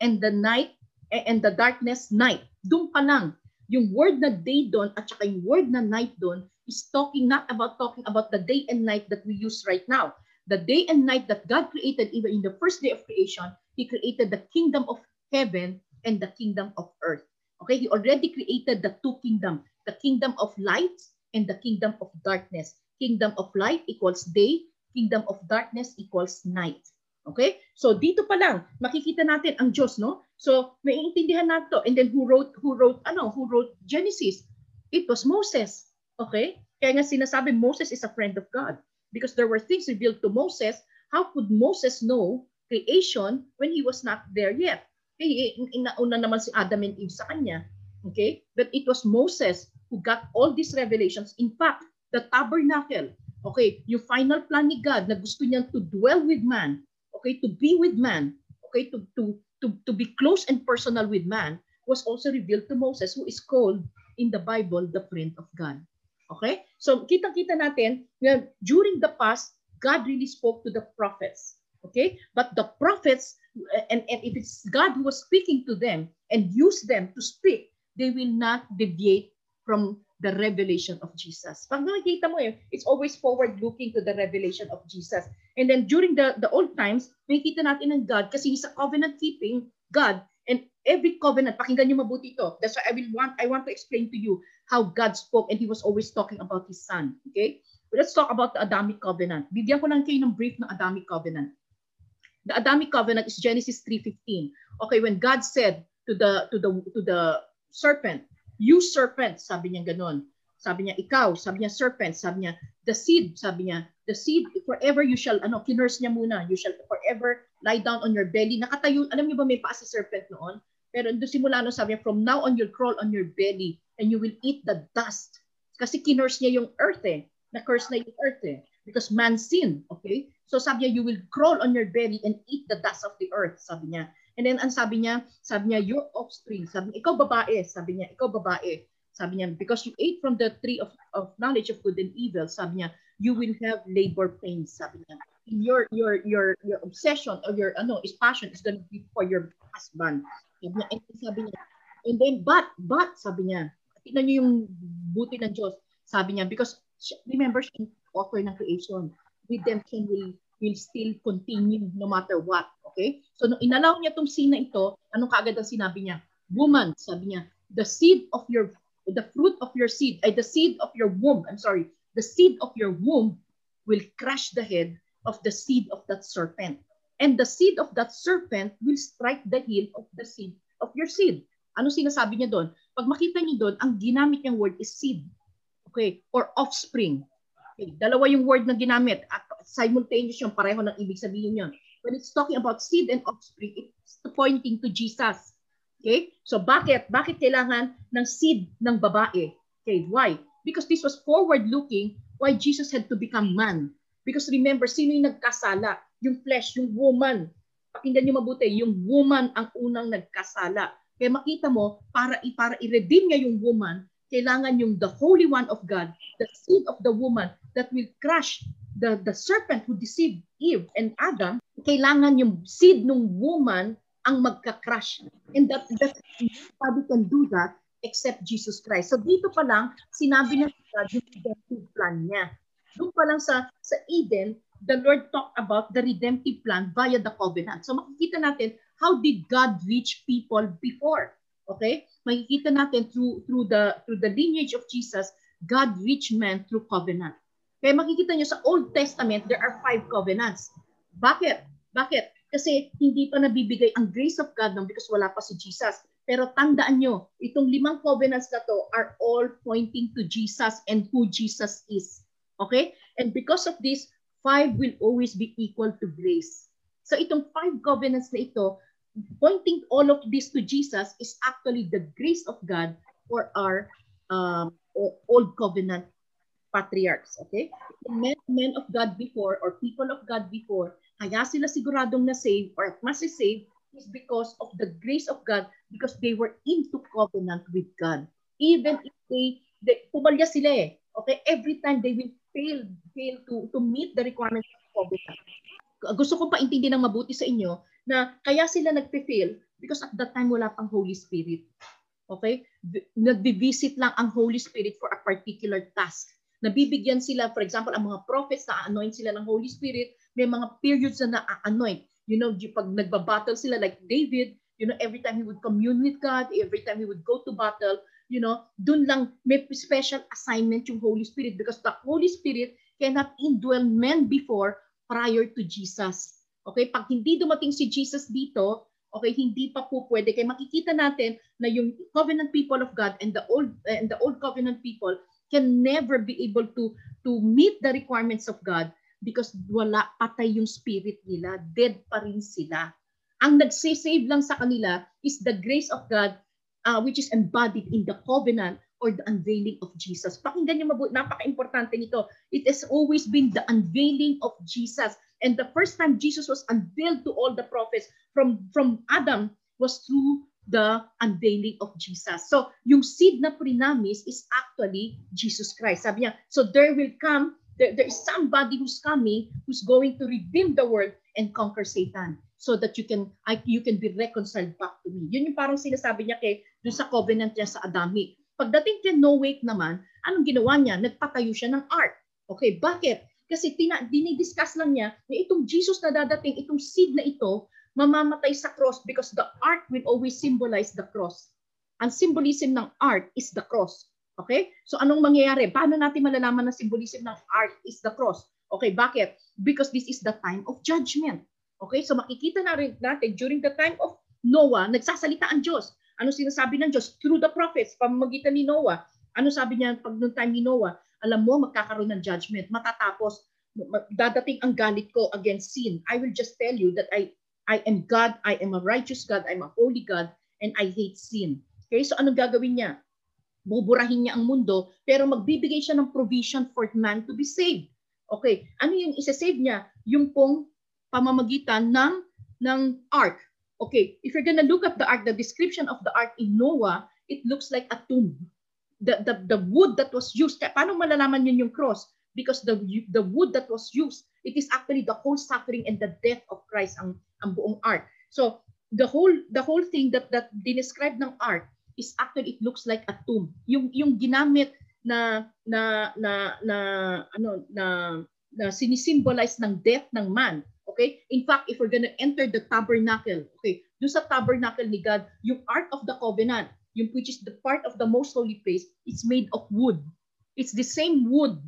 and the night and the darkness night. Doon pa lang, yung word na day doon at saka yung word na night doon is talking not about talking about the day and night that we use right now. The day and night that God created even in the first day of creation, He created the kingdom of heaven and the kingdom of earth. Okay, He already created the two kingdom, the kingdom of light and the kingdom of darkness. Kingdom of light equals day, kingdom of darkness equals night. Okay? So dito pa lang makikita natin ang Diyos, no? So maiintindihan natin to. And then who wrote who wrote ano? Who wrote Genesis? It was Moses. Okay? Kaya nga sinasabi Moses is a friend of God because there were things revealed to Moses. How could Moses know creation when he was not there yet? Okay, inauna naman si Adam and Eve sa kanya. Okay? But it was Moses who got all these revelations. In fact, the tabernacle, okay, yung final plan ni God na gusto niya to dwell with man, okay, to be with man, okay, to, to, to, to be close and personal with man, was also revealed to Moses, who is called in the Bible the friend of God. Okay? So, kitang-kita natin na during the past, God really spoke to the prophets. Okay? But the prophets, and, and if it's God who was speaking to them and used them to speak, they will not deviate from the revelation of Jesus. Pag nakikita mo eh, it's always forward-looking to the revelation of Jesus. And then during the, the old times, nakikita natin ng God kasi He's a covenant-keeping God. And every covenant, pakinggan niyo mabuti ito. That's why I will want, I want to explain to you how God spoke and He was always talking about His Son. Okay? But let's talk about the Adamic covenant. Bigyan ko lang kayo ng brief ng Adamic covenant. The Adamic covenant is Genesis 3:15. Okay, when God said to the to the to the serpent, "You serpent," sabi niya ganun. Sabi niya, ikaw, sabi niya, serpent, sabi niya, the seed, sabi niya, the seed, forever you shall, ano, kinurse niya muna, you shall forever lie down on your belly. Nakatayo, alam niyo ba may paa si serpent noon? Pero doon simula no, sabi niya, from now on you'll crawl on your belly and you will eat the dust. Kasi kinurse niya yung earth eh. Na-curse na yung earth eh. Because man sinned, okay? So sabi niya, you will crawl on your belly and eat the dust of the earth, sabi niya. And then ang sabi niya, sabi niya, your offspring, sabi niya, ikaw babae, sabi niya, ikaw babae. Sabi niya, because you ate from the tree of, of knowledge of good and evil, sabi niya, you will have labor pains, sabi niya. Your your your your obsession or your ano is passion is going to be for your husband. Sabi niya, and sabi niya, and then but but sabi niya, tingnan niyo yung buti ng Diyos. Sabi niya because remember siya author ng creation. Redemption will will still continue no matter what. Okay? So nung inalaw niya tong scene na ito, anong kaagad ang sinabi niya? Woman, sabi niya, the seed of your the fruit of your seed, ay the seed of your womb, I'm sorry, the seed of your womb will crush the head of the seed of that serpent. And the seed of that serpent will strike the heel of the seed of your seed. Ano sinasabi niya doon? Pag makita niyo doon, ang ginamit niyang word is seed. Okay? Or offspring. Okay. Dalawa yung word na ginamit. At simultaneous yung pareho ng ibig sabihin yun. When it's talking about seed and offspring, it's pointing to Jesus. Okay? So bakit? Bakit kailangan ng seed ng babae? Okay, why? Because this was forward-looking why Jesus had to become man. Because remember, sino yung nagkasala? Yung flesh, yung woman. Pakinggan niyo mabuti, yung woman ang unang nagkasala. Kaya makita mo, para, para i-redeem niya yung woman, kailangan yung the Holy One of God, the seed of the woman that will crush the, the serpent who deceived Eve and Adam, kailangan yung seed ng woman ang magka-crush. And that, that nobody can do that except Jesus Christ. So dito pa lang, sinabi na God yung redemptive plan niya. Doon pa lang sa, sa Eden, the Lord talked about the redemptive plan via the covenant. So makikita natin, how did God reach people before? Okay? Makikita natin through through the through the lineage of Jesus, God reached man through covenant. Kaya makikita nyo sa Old Testament, there are five covenants. Bakit? Bakit? Kasi hindi pa nabibigay ang grace of God nung because wala pa si Jesus. Pero tandaan nyo, itong limang covenants na to are all pointing to Jesus and who Jesus is. Okay? And because of this, five will always be equal to grace. So itong five covenants na ito, pointing all of this to Jesus is actually the grace of God for our um, old covenant patriarchs. Okay? Men, men of God before or people of God before, kaya sila siguradong na-save or mas save is because of the grace of God because they were into covenant with God. Even if they, they pumalya sila eh. Okay? Every time they will fail, fail to, to meet the requirements of covenant. Gusto ko pa intindi ng mabuti sa inyo na kaya sila nagpe-fail because at that time wala pang Holy Spirit. Okay? Nagbi-visit lang ang Holy Spirit for a particular task. Nabibigyan sila, for example, ang mga prophets na anoint sila ng Holy Spirit, may mga periods na na-anoint you know, pag nagbabattle sila like David, you know, every time he would commune with God, every time he would go to battle, you know, dun lang may special assignment yung Holy Spirit because the Holy Spirit cannot indwell men before prior to Jesus. Okay, pag hindi dumating si Jesus dito, okay, hindi pa po pwede. Kaya makikita natin na yung covenant people of God and the old and the old covenant people can never be able to to meet the requirements of God because wala patay yung spirit nila, dead pa rin sila. Ang nagsisave lang sa kanila is the grace of God uh, which is embodied in the covenant or the unveiling of Jesus. Pakinggan niyo mabuti, napaka-importante nito. It has always been the unveiling of Jesus. And the first time Jesus was unveiled to all the prophets from from Adam was through the unveiling of Jesus. So, yung seed na prinamis is actually Jesus Christ. Sabi niya, so there will come there, there is somebody who's coming who's going to redeem the world and conquer Satan so that you can I, you can be reconciled back to me. Yun yung parang sinasabi niya kay dun sa covenant niya sa Adamic. Pagdating kay Noah naman, anong ginawa niya? Nagpatayo siya ng ark. Okay, bakit? Kasi tina, dinidiscuss lang niya na itong Jesus na dadating, itong seed na ito, mamamatay sa cross because the ark will always symbolize the cross. Ang symbolism ng ark is the cross. Okay? So anong mangyayari? Paano natin malalaman na symbolism ng art is the cross? Okay, bakit? Because this is the time of judgment. Okay? So makikita na rin natin during the time of Noah, nagsasalita ang Diyos. Ano sinasabi ng Diyos? Through the prophets, pamamagitan ni Noah. Ano sabi niya pag noong time ni Noah? Alam mo, magkakaroon ng judgment. Matatapos, dadating ang galit ko against sin. I will just tell you that I I am God, I am a righteous God, I'm a holy God, and I hate sin. Okay, so anong gagawin niya? buburahin niya ang mundo, pero magbibigay siya ng provision for man to be saved. Okay, ano yung isa-save niya? Yung pong pamamagitan ng ng ark. Okay, if you're gonna look at the ark, the description of the ark in Noah, it looks like a tomb. The, the, the wood that was used, paano malalaman yun yung cross? Because the, the wood that was used, it is actually the whole suffering and the death of Christ ang, ang buong ark. So, the whole the whole thing that that described ng ark is actually it looks like a tomb. Yung yung ginamit na na na na ano na na sinisimbolize ng death ng man. Okay? In fact, if we're gonna enter the tabernacle, okay, do sa tabernacle ni God, yung Ark of the Covenant, yung which is the part of the most holy place, it's made of wood. It's the same wood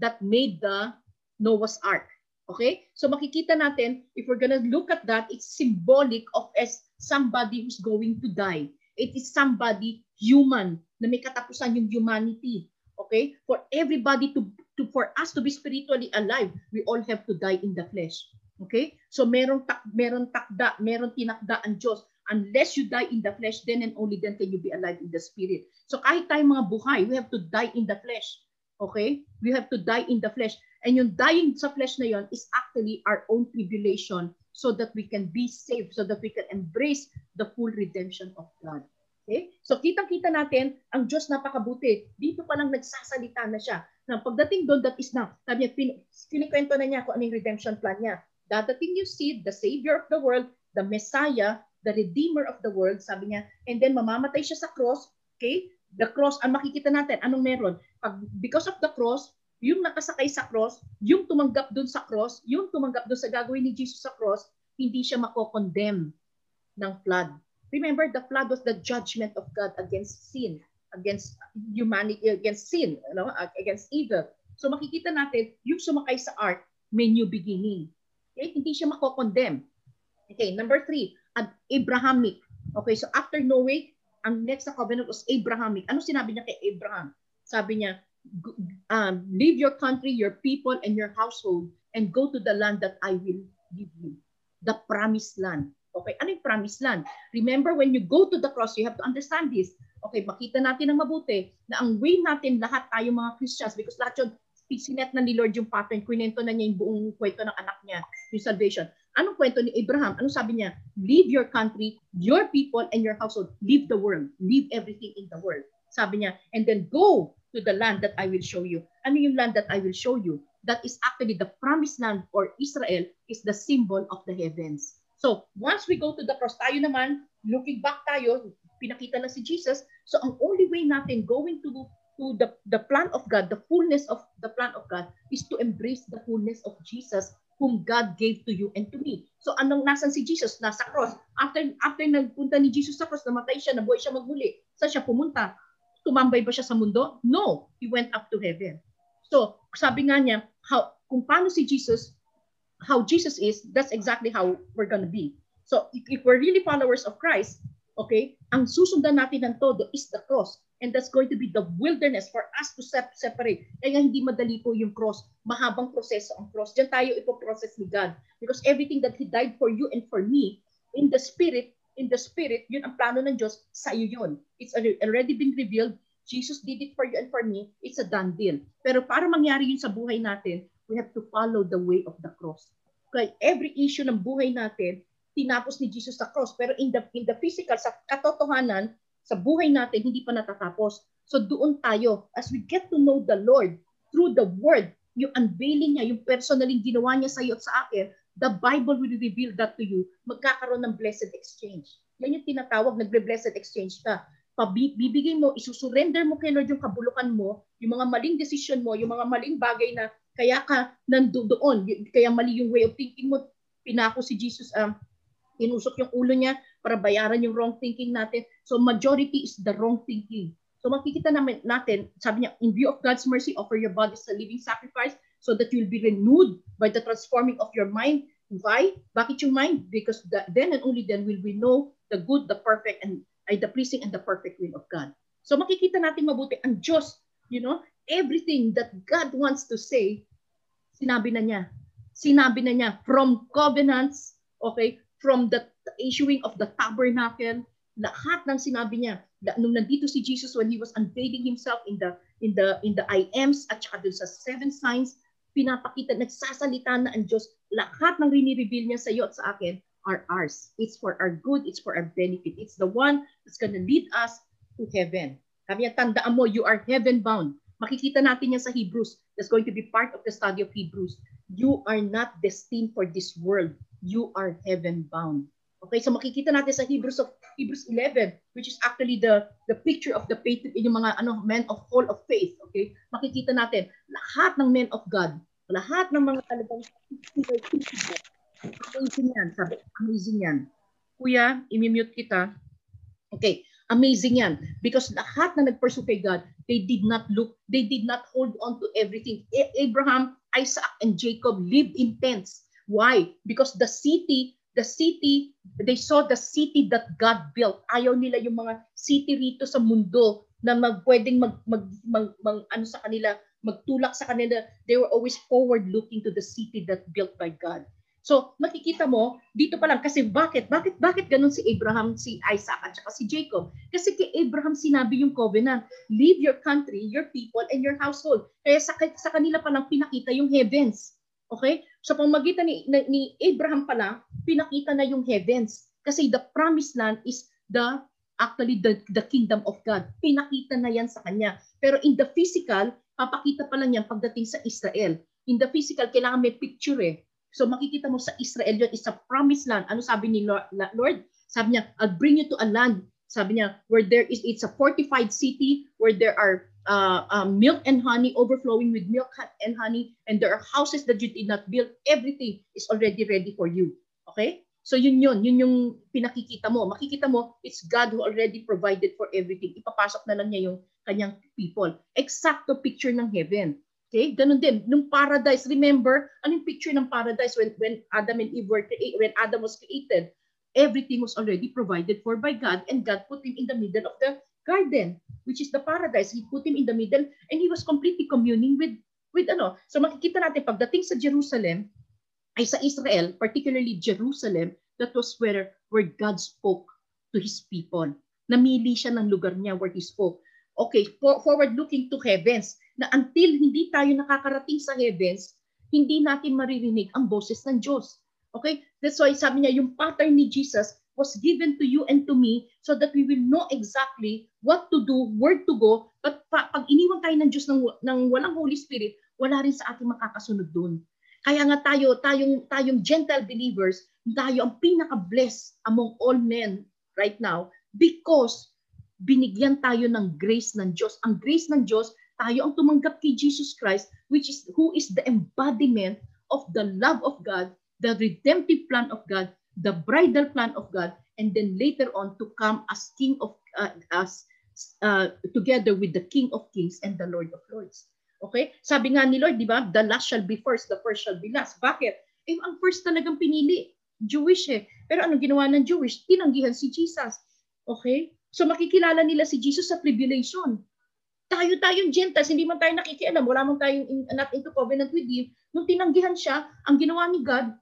that made the Noah's Ark. Okay? So makikita natin, if we're gonna look at that, it's symbolic of as somebody who's going to die. It is somebody human na may katapusan yung humanity. Okay? For everybody to, to for us to be spiritually alive, we all have to die in the flesh. Okay? So meron tak meron takda, meron tinakda ang Diyos. Unless you die in the flesh, then and only then can you be alive in the spirit. So kahit tayo mga buhay, we have to die in the flesh. Okay? We have to die in the flesh. And yung dying sa flesh na yon is actually our own tribulation so that we can be saved, so that we can embrace the full redemption of God. Okay? So kitang-kita natin, ang Diyos napakabuti. Dito pa lang nagsasalita na siya. Na pagdating doon, that is na. Sabi niya, kinikwento na niya kung ano yung redemption plan niya. Dadating yung seed, the Savior of the world, the Messiah, the Redeemer of the world, sabi niya, and then mamamatay siya sa cross, okay? The cross, ang makikita natin, anong meron? Pag, because of the cross, yung nakasakay sa cross, yung tumanggap doon sa cross, yung tumanggap doon sa gagawin ni Jesus sa cross, hindi siya mako-condemn ng flood. Remember, the flood was the judgment of God against sin, against humanity, against sin, you know, against evil. So makikita natin, yung sumakay sa ark, may new beginning. Okay? Hindi siya mako-condemn. Okay, number three, Abrahamic. Okay, so after Noah, ang next na covenant was Abrahamic. Ano sinabi niya kay Abraham? Sabi niya, um, leave your country, your people, and your household, and go to the land that I will give you. The promised land. Okay, ano yung promised land? Remember, when you go to the cross, you have to understand this. Okay, makita natin ng mabuti na ang way natin lahat tayo mga Christians, because lahat yun, sinet na ni Lord yung pattern, kwento na niya yung buong kwento ng anak niya, yung salvation. Anong kwento ni Abraham? Ano sabi niya? Leave your country, your people, and your household. Leave the world. Leave everything in the world. Sabi niya, and then go to the land that I will show you. Ano yung land that I will show you? That is actually the promised land or Israel is the symbol of the heavens. So, once we go to the cross, tayo naman, looking back tayo, pinakita na si Jesus. So, ang only way natin going to to the, the plan of God, the fullness of the plan of God, is to embrace the fullness of Jesus whom God gave to you and to me. So, anong nasan si Jesus? Nasa cross. After, after nagpunta ni Jesus sa cross, namatay siya, nabuhay siya magmuli. Saan siya pumunta? Tumambay ba siya sa mundo? No. He went up to heaven. So, sabi nga niya, how, kung paano si Jesus how Jesus is, that's exactly how we're gonna be. So if, if we're really followers of Christ, okay, ang susundan natin ng todo is the cross. And that's going to be the wilderness for us to sep- separate. Kaya hindi madali po yung cross. Mahabang proseso ang cross. Diyan tayo ipoprocess ni God. Because everything that He died for you and for me, in the Spirit, in the Spirit, yun ang plano ng Diyos, sa'yo yun. It's already been revealed. Jesus did it for you and for me. It's a done deal. Pero para mangyari yun sa buhay natin, we have to follow the way of the cross. Kaya every issue ng buhay natin, tinapos ni Jesus sa cross. Pero in the, in the physical, sa katotohanan, sa buhay natin, hindi pa natatapos. So doon tayo, as we get to know the Lord through the Word, yung unveiling niya, yung personally ginawa niya sa iyo at sa akin, the Bible will reveal that to you, magkakaroon ng blessed exchange. Yan yung tinatawag, nagbe-blessed exchange ka. Pabibigay mo, isusurrender mo kay Lord yung kabulukan mo, yung mga maling decision mo, yung mga maling bagay na kaya ka nandoon. Kaya mali yung way of thinking mo. Pinako si Jesus, um, inusok yung ulo niya para bayaran yung wrong thinking natin. So majority is the wrong thinking. So makikita namin natin, sabi niya, in view of God's mercy, offer your bodies a living sacrifice so that you will be renewed by the transforming of your mind. Why? Bakit yung mind? Because the, then and only then will we know the good, the perfect, and ay the pleasing and the perfect will of God. So makikita natin mabuti ang Diyos, you know, everything that God wants to say, sinabi na niya. Sinabi na niya from covenants, okay, from the issuing of the tabernacle, lahat ng sinabi niya. Nung nandito si Jesus when he was unveiling himself in the in the in the I ams at saka dun sa seven signs, pinapakita, nagsasalita na ang Diyos. Lahat ng rini-reveal niya sa iyo at sa akin are ours. It's for our good, it's for our benefit. It's the one that's gonna lead us to heaven. Kaya tandaan mo, you are heaven bound. Makikita natin yan sa Hebrews. That's going to be part of the study of Hebrews. You are not destined for this world. You are heaven bound. Okay, so makikita natin sa Hebrews of Hebrews 11, which is actually the the picture of the faith yung mga ano men of all of faith, okay? Makikita natin lahat ng men of God, lahat ng mga talagang amazing yan, sabi, amazing yan. Kuya, imi-mute kita. Okay, amazing yan. Because lahat na nag-pursue kay God, they did not look, they did not hold on to everything. Abraham, Isaac, and Jacob lived in tents. Why? Because the city, the city, they saw the city that God built. Ayaw nila yung mga city rito sa mundo na mag, pwedeng mag, mag, mag, mag, ano sa kanila, magtulak sa kanila. They were always forward looking to the city that built by God. So, makikita mo, dito pa lang, kasi bakit? Bakit, bakit ganun si Abraham, si Isaac, at saka si Jacob? Kasi kay Abraham sinabi yung covenant, leave your country, your people, and your household. Kaya sa, sa kanila pa lang pinakita yung heavens. Okay? So, pamagitan ni, ni Abraham pa lang, pinakita na yung heavens. Kasi the promised land is the actually the, the kingdom of God. Pinakita na yan sa kanya. Pero in the physical, papakita pa lang yan pagdating sa Israel. In the physical, kailangan may picture eh. So makikita mo sa Israel yun is a promised land. Ano sabi ni Lord? Sabi niya, I'll bring you to a land. Sabi niya, where there is, it's a fortified city where there are uh, uh, milk and honey overflowing with milk and honey and there are houses that you did not build. Everything is already ready for you. Okay? So yun yun, yun yung pinakikita mo. Makikita mo, it's God who already provided for everything. Ipapasok na lang niya yung kanyang people. Exacto picture ng heaven. Okay? Ganun din. Nung paradise, remember, anong picture ng paradise when, when Adam and Eve were created, when Adam was created? Everything was already provided for by God and God put him in the middle of the garden, which is the paradise. He put him in the middle and he was completely communing with with ano. So makikita natin pagdating sa Jerusalem, ay sa Israel, particularly Jerusalem, that was where, where God spoke to His people. Namili siya ng lugar niya where He spoke. Okay, for, forward looking to heavens, na until hindi tayo nakakarating sa heavens, hindi natin maririnig ang boses ng Diyos. Okay? That's why sabi niya, yung pattern ni Jesus was given to you and to me so that we will know exactly what to do, where to go. But pa, pag iniwan tayo ng Diyos ng, ng walang Holy Spirit, wala rin sa ating makakasunod doon. Kaya nga tayo, tayong, tayong Gentile believers, tayo ang pinaka-blessed among all men right now because binigyan tayo ng grace ng Diyos. Ang grace ng Diyos, tayo ang tumanggap kay Jesus Christ, which is who is the embodiment of the love of God, the redemptive plan of God, the bridal plan of God, and then later on to come as King of uh, as uh, together with the King of Kings and the Lord of Lords. Okay? Sabi nga ni Lord, di ba? The last shall be first, the first shall be last. Bakit? Eh, ang first talagang pinili. Jewish eh. Pero anong ginawa ng Jewish? Tinanggihan si Jesus. Okay? So makikilala nila si Jesus sa tribulation. Tayo tayong Gentiles, hindi man tayo nakikialam, wala man tayong in, not into covenant with him. Nung tinanggihan siya, ang ginawa ni God,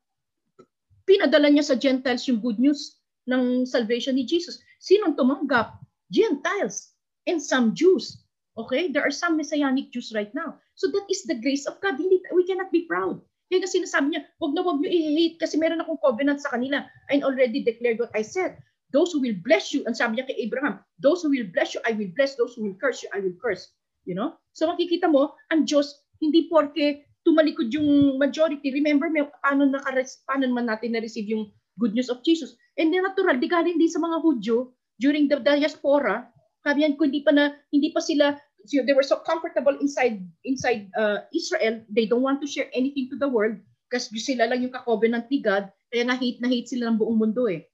pinadala niya sa Gentiles yung good news ng salvation ni Jesus. Sinong tumanggap? Gentiles and some Jews. Okay? There are some Messianic Jews right now. So that is the grace of God. Hindi, we cannot be proud. Kaya kasi sinasabi niya, wag na wag niyo i-hate kasi meron akong covenant sa kanila. I already declared what I said. Those who will bless you, and sabi niya kay Abraham, those who will bless you, I will bless. Those who will curse you, I will curse. You know? So makikita mo, ang Diyos, hindi porke tumalikod yung majority. Remember, may, paano, naka, paano naman natin na-receive yung good news of Jesus? And then natural, di galing din sa mga Hudyo during the diaspora, sabi yan, kung hindi pa na hindi pa sila so they were so comfortable inside inside uh, Israel, they don't want to share anything to the world kasi sila lang yung ka-covenant ni God, kaya na-hate na hate sila ng buong mundo eh.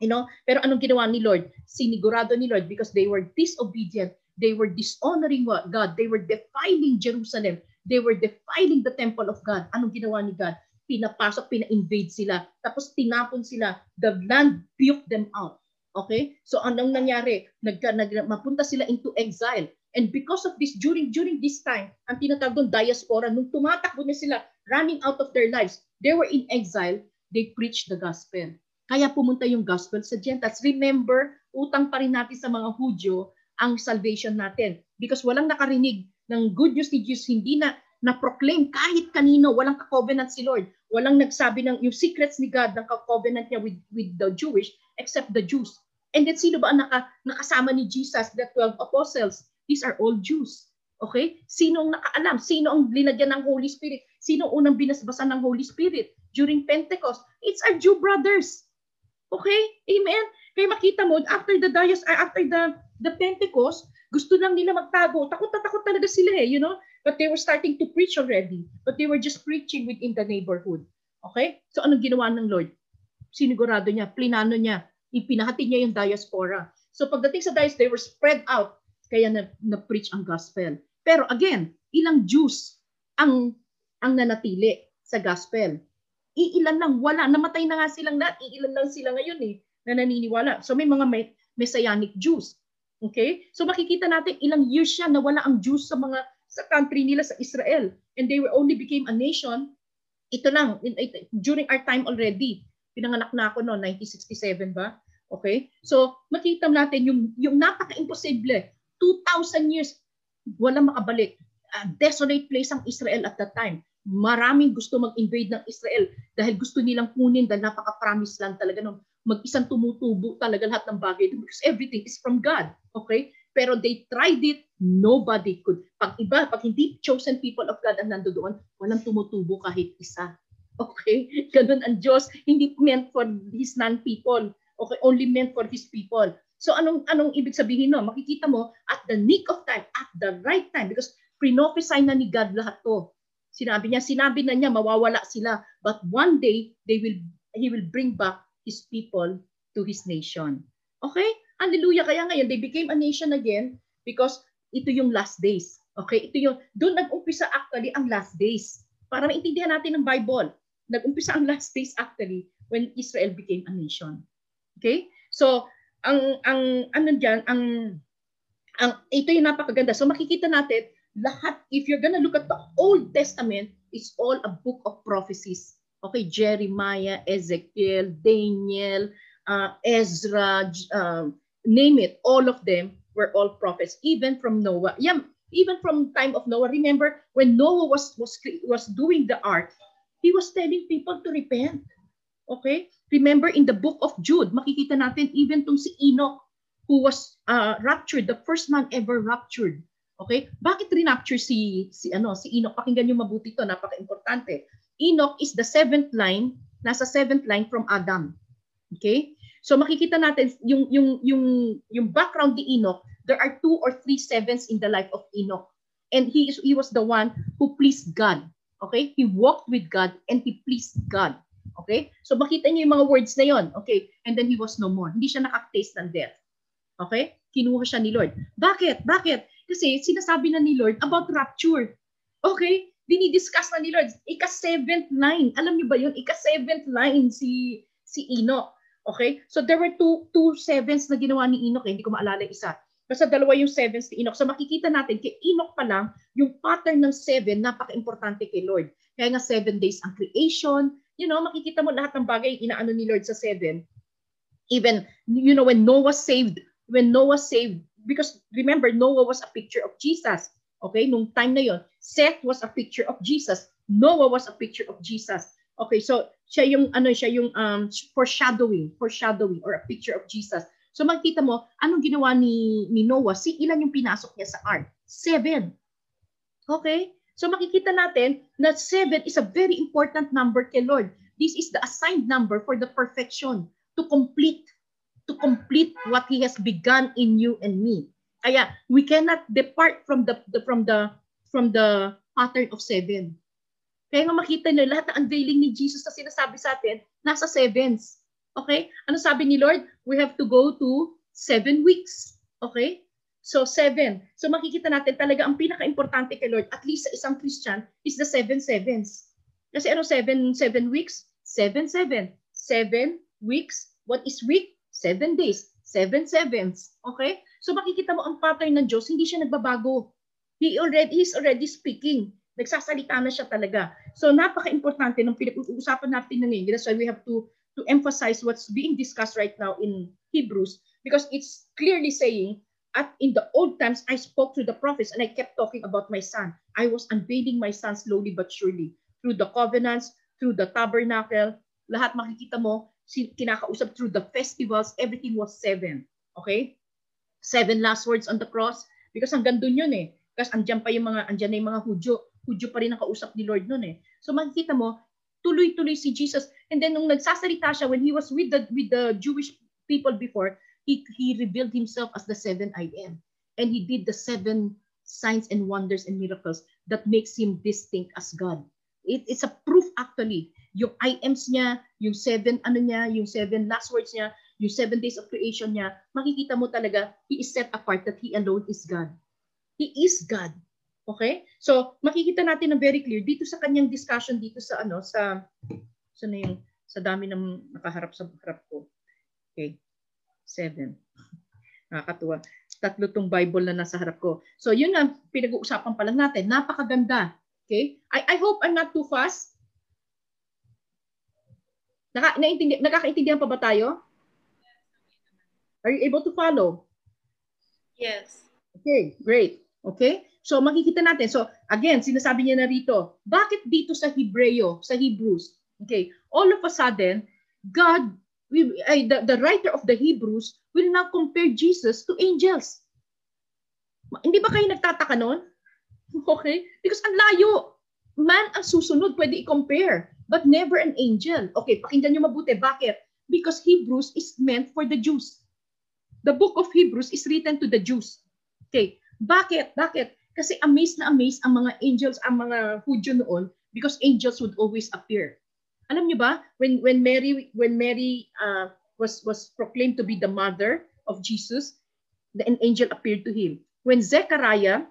You know? Pero anong ginawa ni Lord? Sinigurado ni Lord because they were disobedient. They were dishonoring God. They were defiling Jerusalem. They were defiling the temple of God. Anong ginawa ni God? Pinapasok, pina-invade sila. Tapos tinapon sila. The land puked them out. Okay? So anong nangyari? Nag, nag, mapunta sila into exile. And because of this, during during this time, ang tinatawag doon diaspora, nung tumatakbo na sila, running out of their lives, they were in exile, they preached the gospel. Kaya pumunta yung gospel sa Gentiles. Remember, utang pa rin natin sa mga Hudyo ang salvation natin. Because walang nakarinig ng good news ni Jesus, hindi na na-proclaim kahit kanino, walang ka-covenant si Lord. Walang nagsabi ng yung secrets ni God ng ka-covenant niya with, with the Jewish except the Jews. And then sino ba ang naka, nakasama ni Jesus, the 12 apostles? These are all Jews. Okay? Sino ang nakaalam? Sino ang linagyan ng Holy Spirit? Sino unang binasbasan ng Holy Spirit during Pentecost? It's our Jew brothers. Okay? Amen? Kaya makita mo, after the dias, after the the Pentecost, gusto lang nila magtago. Takot na takot talaga sila eh, you know? But they were starting to preach already. But they were just preaching within the neighborhood. Okay? So anong ginawa ng Lord? Sinigurado niya, plinano niya, ipinahati niya yung diaspora. So pagdating sa diaspora, they were spread out. Kaya na, na-preach ang gospel. Pero again, ilang Jews ang ang nanatili sa gospel. Iilan lang, wala. Namatay na nga silang lahat. Iilan lang sila ngayon eh, na naniniwala. So may mga Messianic Jews. Okay? So makikita natin ilang years siya na wala ang Jews sa mga sa country nila sa Israel. And they were only became a nation. Ito lang, in, in, during our time already. Pinanganak na ako no, 1967 ba? Okay? So makita natin yung, yung napaka-imposible. 2,000 years, walang makabalik. A desolate place ang Israel at that time. Maraming gusto mag-invade ng Israel dahil gusto nilang kunin dahil napaka-promise land talaga nung mag-isang tumutubo talaga lahat ng bagay because everything is from God. Okay? Pero they tried it, nobody could. Pag iba, pag hindi chosen people of God ang nandoon, walang tumutubo kahit isa. Okay? Ganun ang Diyos. Hindi meant for His non-people. Okay? Only meant for His people. So anong anong ibig sabihin no? Makikita mo at the nick of time, at the right time because prophesy na ni God lahat to. Sinabi niya, sinabi na niya mawawala sila, but one day they will he will bring back his people to his nation. Okay? Hallelujah. Kaya ngayon, they became a nation again because ito yung last days. Okay? Ito yung, doon nag-umpisa actually ang last days. Para maintindihan natin ng Bible. Nag-umpisa ang last days actually when Israel became a nation. Okay? So, ang ang ano diyan, ang ang ito yung napakaganda. So makikita natin lahat if you're gonna look at the Old Testament, it's all a book of prophecies. Okay, Jeremiah, Ezekiel, Daniel, uh, Ezra, uh, name it, all of them were all prophets, even from Noah. Yeah, even from time of Noah. Remember when Noah was was was doing the ark, he was telling people to repent. Okay? Remember in the book of Jude, makikita natin even tong si Enoch who was uh, raptured, the first man ever raptured. Okay? Bakit rinapture si si ano si Enoch? Pakinggan niyo mabuti to, napaka-importante. Enoch is the seventh line, nasa seventh line from Adam. Okay? So makikita natin yung yung yung yung background ni Enoch, there are two or three sevens in the life of Enoch. And he is, he was the one who pleased God. Okay? He walked with God and he pleased God. Okay? So makita niyo yung mga words na yon. Okay? And then he was no more. Hindi siya nakak-taste ng death. Okay? Kinuha siya ni Lord. Bakit? Bakit? Kasi sinasabi na ni Lord about rapture. Okay? Dinidiscuss na ni Lord. Ika-seventh line. Alam niyo ba yun? Ika-seventh line si si Enoch. Okay? So there were two two sevens na ginawa ni Enoch. Eh. Hindi ko maalala isa. Basta dalawa yung sevens ni Enoch. So makikita natin, kay Enoch pa lang, yung pattern ng seven, napaka-importante kay Lord. Kaya nga seven days ang creation, you know, makikita mo lahat ng bagay inaano ni Lord sa seven. Even, you know, when Noah saved, when Noah saved, because remember, Noah was a picture of Jesus. Okay, nung time na yon, Seth was a picture of Jesus. Noah was a picture of Jesus. Okay, so siya yung ano siya yung um foreshadowing, foreshadowing or a picture of Jesus. So makita mo, anong ginawa ni ni Noah? Si ilan yung pinasok niya sa ark? Seven. Okay? So makikita natin na 7 is a very important number kay Lord. This is the assigned number for the perfection to complete to complete what he has begun in you and me. Kaya we cannot depart from the, the from the from the pattern of 7. Kaya nga makita niyo lahat ng unveiling ni Jesus na sinasabi sa atin nasa sevens. Okay? Ano sabi ni Lord? We have to go to seven weeks. Okay? So, seven. So, makikita natin talaga ang pinaka-importante kay Lord, at least sa isang Christian, is the seven sevens. Kasi ano seven, seven weeks? Seven, seven. Seven weeks. What is week? Seven days. Seven sevens. Okay? So, makikita mo ang pattern ng Diyos, hindi siya nagbabago. He already, he's already speaking. Nagsasalita na siya talaga. So, napaka-importante ng pinag-uusapan natin ngayon. That's why we have to to emphasize what's being discussed right now in Hebrews because it's clearly saying at in the old times, I spoke to the prophets and I kept talking about my son. I was unveiling my son slowly but surely through the covenants, through the tabernacle. Lahat makikita mo, kinakausap through the festivals, everything was seven. Okay? Seven last words on the cross. Because hanggang dun yun eh. Kasi andyan pa yung mga, andyan na yung mga Hudyo. Hudyo pa rin nakausap ni Lord nun eh. So makikita mo, tuloy-tuloy si Jesus. And then nung nagsasalita siya, when he was with the, with the Jewish people before, he, he revealed himself as the seven I am. And he did the seven signs and wonders and miracles that makes him distinct as God. It, it's a proof actually. Yung I ams niya, yung seven ano niya, yung seven last words niya, yung seven days of creation niya, makikita mo talaga, he is set apart that he alone is God. He is God. Okay? So, makikita natin na very clear dito sa kanyang discussion dito sa ano, sa sa na yung sa dami ng nakaharap sa harap ko. Okay. Seven. Nakakatuwa. Tatlo tong Bible na nasa harap ko. So, yun ang pinag-uusapan pa lang natin. Napakaganda. Okay? I, I hope I'm not too fast. Naka, naintindi, nakakaintindihan pa ba tayo? Are you able to follow? Yes. Okay, great. Okay? So makikita natin. So again, sinasabi niya na rito, bakit dito sa Hebreo, sa Hebrews, okay, all of a sudden, God we, uh, the, the writer of the Hebrews will now compare Jesus to angels. Hindi ba kayo nagtataka noon? Okay? Because ang layo. Man ang susunod, pwede i-compare. But never an angel. Okay, pakinggan nyo mabuti. Bakit? Because Hebrews is meant for the Jews. The book of Hebrews is written to the Jews. Okay, bakit? Bakit? Kasi amazed na amazed ang mga angels, ang mga Hudyo noon because angels would always appear. Alam niyo ba, when when Mary when Mary uh, was was proclaimed to be the mother of Jesus, an angel appeared to him. When Zechariah,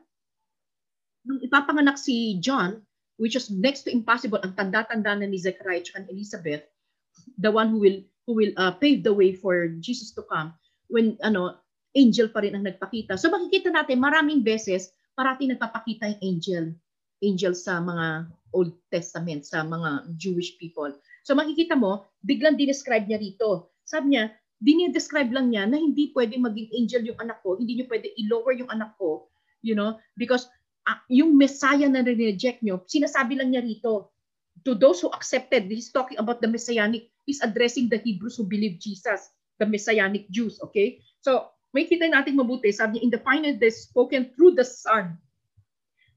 nung ipapanganak si John, which was next to impossible, ang tanda-tanda na ni Zechariah at Elizabeth, the one who will who will uh, pave the way for Jesus to come, when ano, angel pa rin ang nagpakita. So makikita natin maraming beses parating nagpapakita yung angel. Angel sa mga Old Testament, sa mga Jewish people. So makikita mo, biglang dinescribe niya rito. Sabi niya, dinidescribe lang niya na hindi pwede maging angel yung anak ko, hindi niyo pwede i-lower yung anak ko, you know, because uh, yung Messiah na reject nyo, sinasabi lang niya rito, to those who accepted, he's talking about the Messianic, he's addressing the Hebrews who believe Jesus, the Messianic Jews, okay? So, may kita natin mabuti, sabi niya, in the final days spoken through the Son,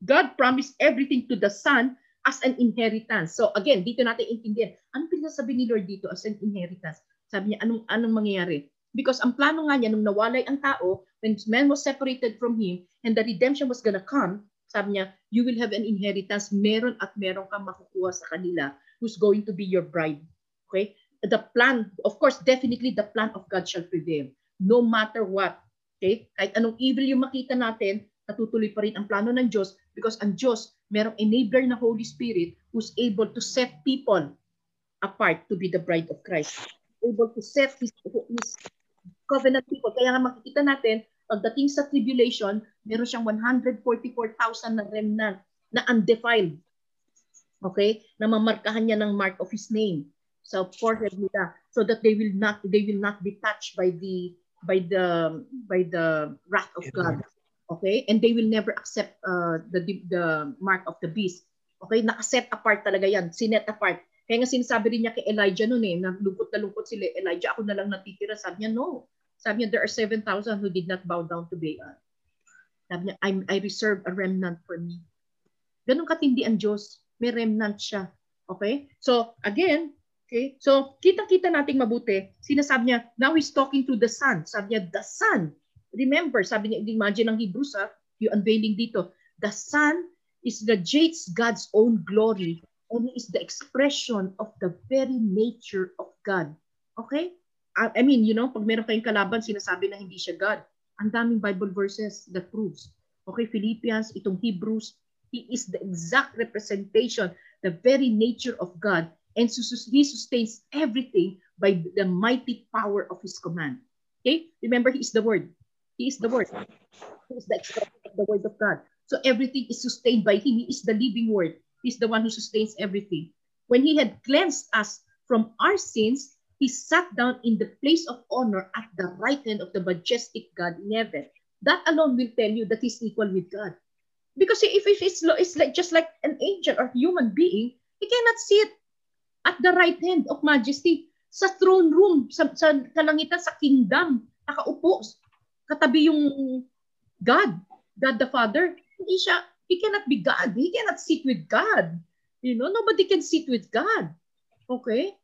God promised everything to the Son as an inheritance. So again, dito natin intindihan, ano pinasabi ni Lord dito as an inheritance? Sabi niya, anong, anong mangyayari? Because ang plano nga niya, nung nawalay ang tao, when man was separated from him, and the redemption was gonna come, sabi niya, you will have an inheritance, meron at meron kang makukuha sa kanila who's going to be your bride. Okay? The plan, of course, definitely the plan of God shall prevail. No matter what. Okay? Kahit anong evil yung makita natin, natutuloy pa rin ang plano ng Diyos because ang Diyos, merong enabler na Holy Spirit who's able to set people apart to be the bride of Christ able to set his, his covenant people. Kaya nga makikita natin, pagdating sa tribulation, meron siyang 144,000 na remnant na undefiled. Okay? Na mamarkahan niya ng mark of his name sa forehead nila so that they will not they will not be touched by the by the by the wrath of God. Okay? And they will never accept uh, the the mark of the beast. Okay? Nakaset apart talaga yan. Sinet apart. Kaya nga sinasabi rin niya kay Elijah noon eh, na lungkot na lungkot sila, Elijah, ako na lang natitira. Sabi niya, no. Sabi niya, there are 7,000 who did not bow down to Baal. Sabi niya, I'm, I reserve a remnant for me. Ganun katindi ang Diyos. May remnant siya. Okay? So, again, okay? So, kitang-kita nating mabuti. Sinasabi niya, now he's talking to the Son. Sabi niya, the Son. Remember, sabi niya, imagine ng Hebrews, ha? yung unveiling dito. The Son is radiates God's own glory and is the expression of the very nature of God. Okay? I mean, you know, pag meron kayong kalaban, sinasabi na hindi siya God. Ang daming Bible verses that proves. Okay, Philippians, itong Hebrews, He is the exact representation, the very nature of God, and He sustains everything by the mighty power of His command. Okay? Remember, He is the Word. He is the Word. He is the expression of the Word of God. So everything is sustained by Him. He is the living Word. He's the one who sustains everything. When he had cleansed us from our sins, he sat down in the place of honor at the right hand of the majestic God in heaven. That alone will tell you that he's equal with God. Because if, if it's, it's like just like an angel or human being, he cannot sit at the right hand of majesty sa throne room, sa, sa kalangitan, sa kingdom, nakaupo, katabi yung God, God the Father. Hindi siya, He cannot be God. He cannot sit with God. You know, nobody can sit with God. Okay?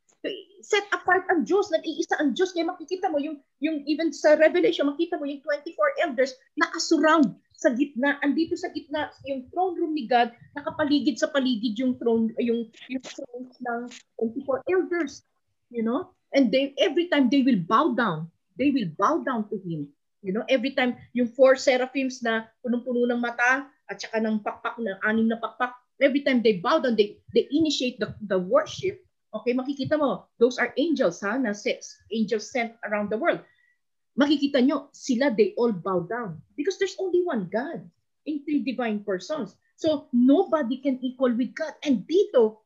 Set apart ang Diyos. Nag-iisa ang Diyos. Kaya makikita mo yung, yung even sa Revelation, makita mo yung 24 elders nakasurround sa gitna. Andito sa gitna, yung throne room ni God, nakapaligid sa paligid yung throne, yung, yung throne ng 24 elders. You know? And they, every time they will bow down, they will bow down to Him. You know, every time yung four seraphims na punong-puno ng mata, at saka ng pakpak ng anim na pakpak, every time they bow down, they, they initiate the, the worship, okay, makikita mo, those are angels, ha, na six angels sent around the world. Makikita nyo, sila, they all bow down. Because there's only one God in three divine persons. So, nobody can equal with God. And dito,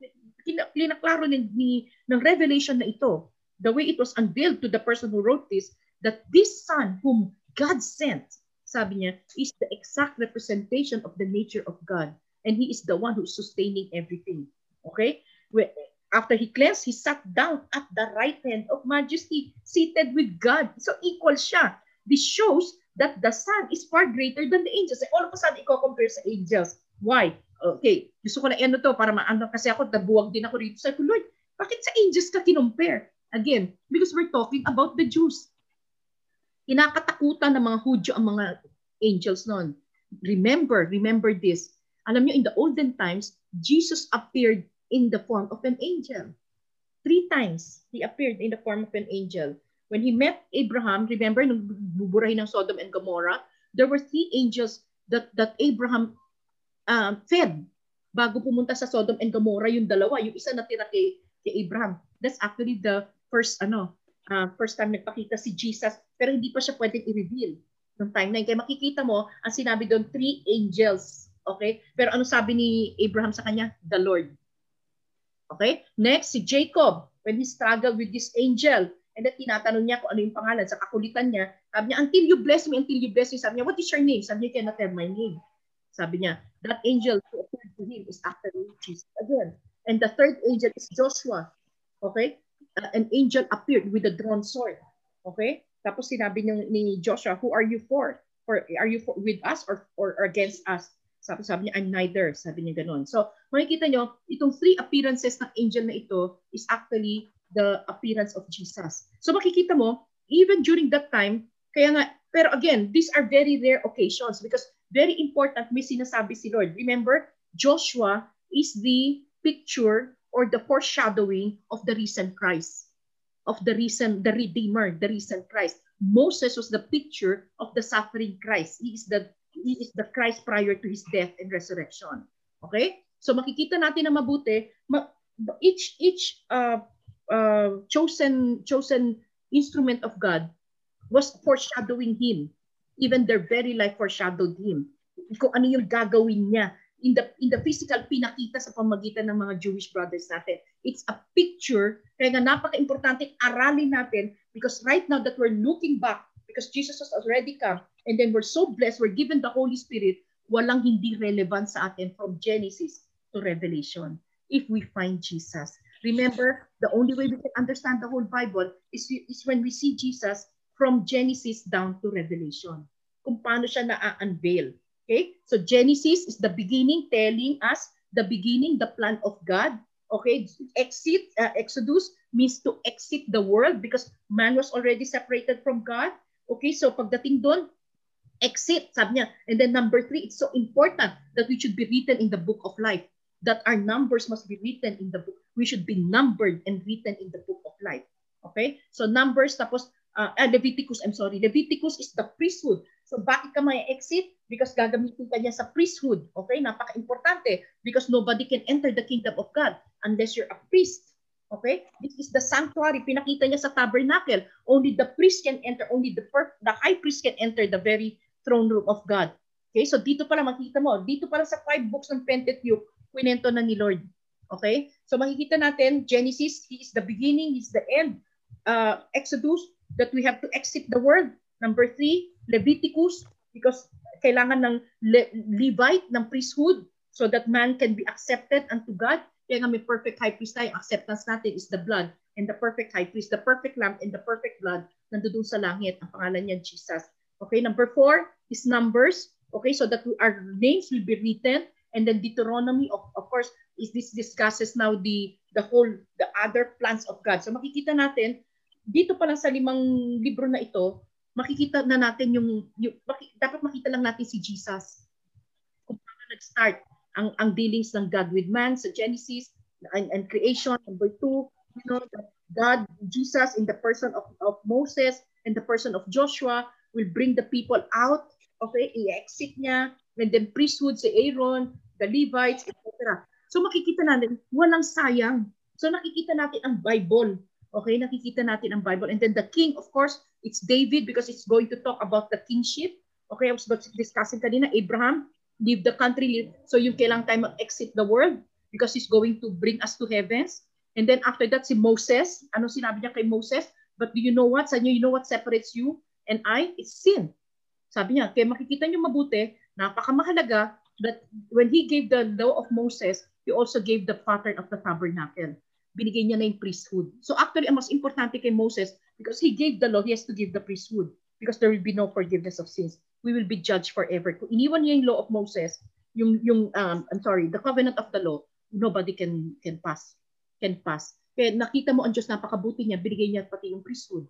klinaklaro ni, ni, ng revelation na ito, the way it was unveiled to the person who wrote this, that this son whom God sent sabi niya, is the exact representation of the nature of God. And He is the one who's sustaining everything. Okay? After He cleansed, He sat down at the right hand of majesty, seated with God. So equal siya. This shows that the Son is far greater than the angels. And all of a sudden, i-compare sa angels. Why? Okay, gusto ko na ano to para maano kasi ako, nabuwag din ako rito. Sabi ko, Lord, bakit sa angels ka kinompare? Again, because we're talking about the Jews kinakatakutan ng mga Hudyo ang mga angels noon. Remember, remember this. Alam niyo, in the olden times, Jesus appeared in the form of an angel. Three times, he appeared in the form of an angel. When he met Abraham, remember, nung buburahin ng Sodom and Gomorrah, there were three angels that, that Abraham um, fed bago pumunta sa Sodom and Gomorrah yung dalawa, yung isa natira kay, kay Abraham. That's actually the first ano, uh, first time nagpakita si Jesus pero hindi pa siya pwedeng i-reveal ng time na yun. Kaya makikita mo, ang sinabi doon, three angels. Okay? Pero ano sabi ni Abraham sa kanya? The Lord. Okay? Next, si Jacob, when he struggled with this angel, and then tinatanong niya kung ano yung pangalan sa kakulitan niya, sabi niya, until you bless me, until you bless me, sabi niya, what is your name? Sabi niya, cannot tell my name. Sabi niya, that angel who appeared to him is actually Jesus again. And the third angel is Joshua. Okay? Uh, an angel appeared with a drawn sword. Okay? Tapos sinabi ni Joshua, who are you for? For are you for, with us or, or against us? Sabi, sabi niya, I'm neither. Sabi niya ganun. So, makikita niyo, itong three appearances ng angel na ito is actually the appearance of Jesus. So, makikita mo, even during that time, kaya nga, pero again, these are very rare occasions because very important, may sinasabi si Lord. Remember, Joshua is the picture or the foreshadowing of the risen Christ, of the risen, the Redeemer, the risen Christ. Moses was the picture of the suffering Christ. He is the he is the Christ prior to his death and resurrection. Okay? So makikita natin na mabuti, ma, each each uh, uh, chosen chosen instrument of God was foreshadowing him. Even their very life foreshadowed him. Kung ano yung gagawin niya in the in the physical pinakita sa pamagitan ng mga Jewish brothers natin. It's a picture kaya nga napaka-importante aralin natin because right now that we're looking back because Jesus has already come and then we're so blessed, we're given the Holy Spirit, walang hindi relevant sa atin from Genesis to Revelation if we find Jesus. Remember, the only way we can understand the whole Bible is, is when we see Jesus from Genesis down to Revelation. Kung paano siya na-unveil. Okay? So Genesis is the beginning telling us the beginning, the plan of God. Okay? Exit, uh, Exodus means to exit the world because man was already separated from God. Okay? So pagdating doon, exit, sabi niya. And then number three, it's so important that we should be written in the book of life. That our numbers must be written in the book. We should be numbered and written in the book of life. Okay? So numbers, tapos uh, Leviticus, I'm sorry, Leviticus is the priesthood. So bakit ka may exit? Because gagamitin ka niya sa priesthood. Okay? Napaka-importante. Because nobody can enter the kingdom of God unless you're a priest. Okay? This is the sanctuary. Pinakita niya sa tabernacle. Only the priest can enter. Only the, the high priest can enter the very throne room of God. Okay, so dito pala makita mo, dito pala sa five books ng Pentateuch, kwento na ni Lord. Okay? So makikita natin, Genesis, He is the beginning, He is the end. Uh, Exodus, that we have to exit the world. Number three, Leviticus, because kailangan ng Le- Levite, ng priesthood, so that man can be accepted unto God. Kaya nga may perfect high priest tayo. Acceptance natin is the blood and the perfect high priest, the perfect lamb and the perfect blood nandoon sa langit. Ang pangalan niya Jesus. Okay, number four is Numbers. Okay, so that our names will be written. And then Deuteronomy, of, of course, is this discusses now the the whole, the other plans of God. So makikita natin, dito pa lang sa limang libro na ito, makikita na natin yung, yung dapat makita lang natin si Jesus. Kung paano nag-start ang, ang dealings ng God with man sa Genesis and, and creation. Number two, you know, God, Jesus in the person of, of Moses and the person of Joshua will bring the people out. Okay, i-exit niya. And then priesthood si Aaron, the Levites, etc. So makikita natin, walang sayang. So nakikita natin ang Bible. Okay, nakikita natin ang Bible. And then the king, of course, it's David because it's going to talk about the kingship. Okay, I was discussing kanina, Abraham, leave the country. Leave. So yung kailang tayo mag-exit the world because he's going to bring us to heavens. And then after that, si Moses, ano sinabi niya kay Moses? But do you know what? Sa inyo, you know what separates you and I? It's sin. Sabi niya, kaya makikita niyo mabuti, napakamahalaga that when he gave the law of Moses, he also gave the pattern of the tabernacle. Binigay niya na yung priesthood. So actually, ang mas importante kay Moses, because he gave the law, he has to give the priesthood because there will be no forgiveness of sins. We will be judged forever. Kung iniwan niya yung law of Moses, yung, yung um, I'm sorry, the covenant of the law, nobody can can pass. Can pass. Kaya nakita mo ang Diyos, napakabuti niya, binigay niya pati yung priesthood.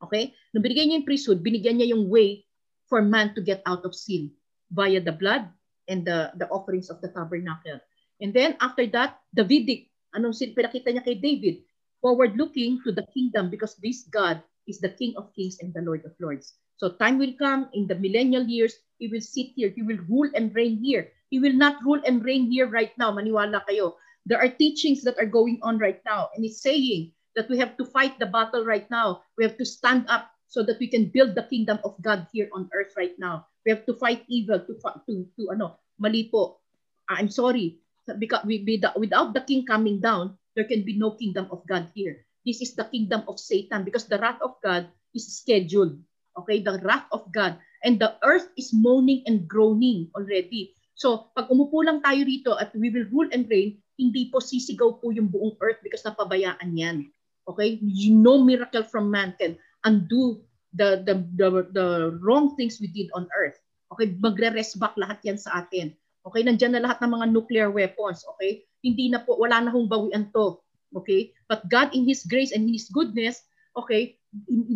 Okay? Nung binigay niya yung priesthood, binigyan niya yung way for man to get out of sin via the blood and the, the offerings of the tabernacle. And then after that, Davidic, anong sin pinakita niya kay David? forward-looking to the kingdom because this God is the King of kings and the Lord of lords. So time will come in the millennial years, He will sit here. He will rule and reign here. He will not rule and reign here right now. Maniwala kayo. There are teachings that are going on right now. And He's saying that we have to fight the battle right now. We have to stand up so that we can build the kingdom of God here on earth right now. We have to fight evil to to to ano, mali po. I'm sorry. Because we, without the king coming down, there can be no kingdom of God here. This is the kingdom of Satan because the wrath of God is scheduled. Okay, the wrath of God. And the earth is moaning and groaning already. So, pag umupo lang tayo rito at we will rule and reign, hindi po sisigaw po yung buong earth because napabayaan yan. Okay? No miracle from man can undo the, the, the, the wrong things we did on earth. Okay? Magre-rest back lahat yan sa atin. Okay? Nandiyan na lahat ng mga nuclear weapons. Okay? Hindi na po, wala na hong bawian to. Okay? But God in His grace and His goodness, okay,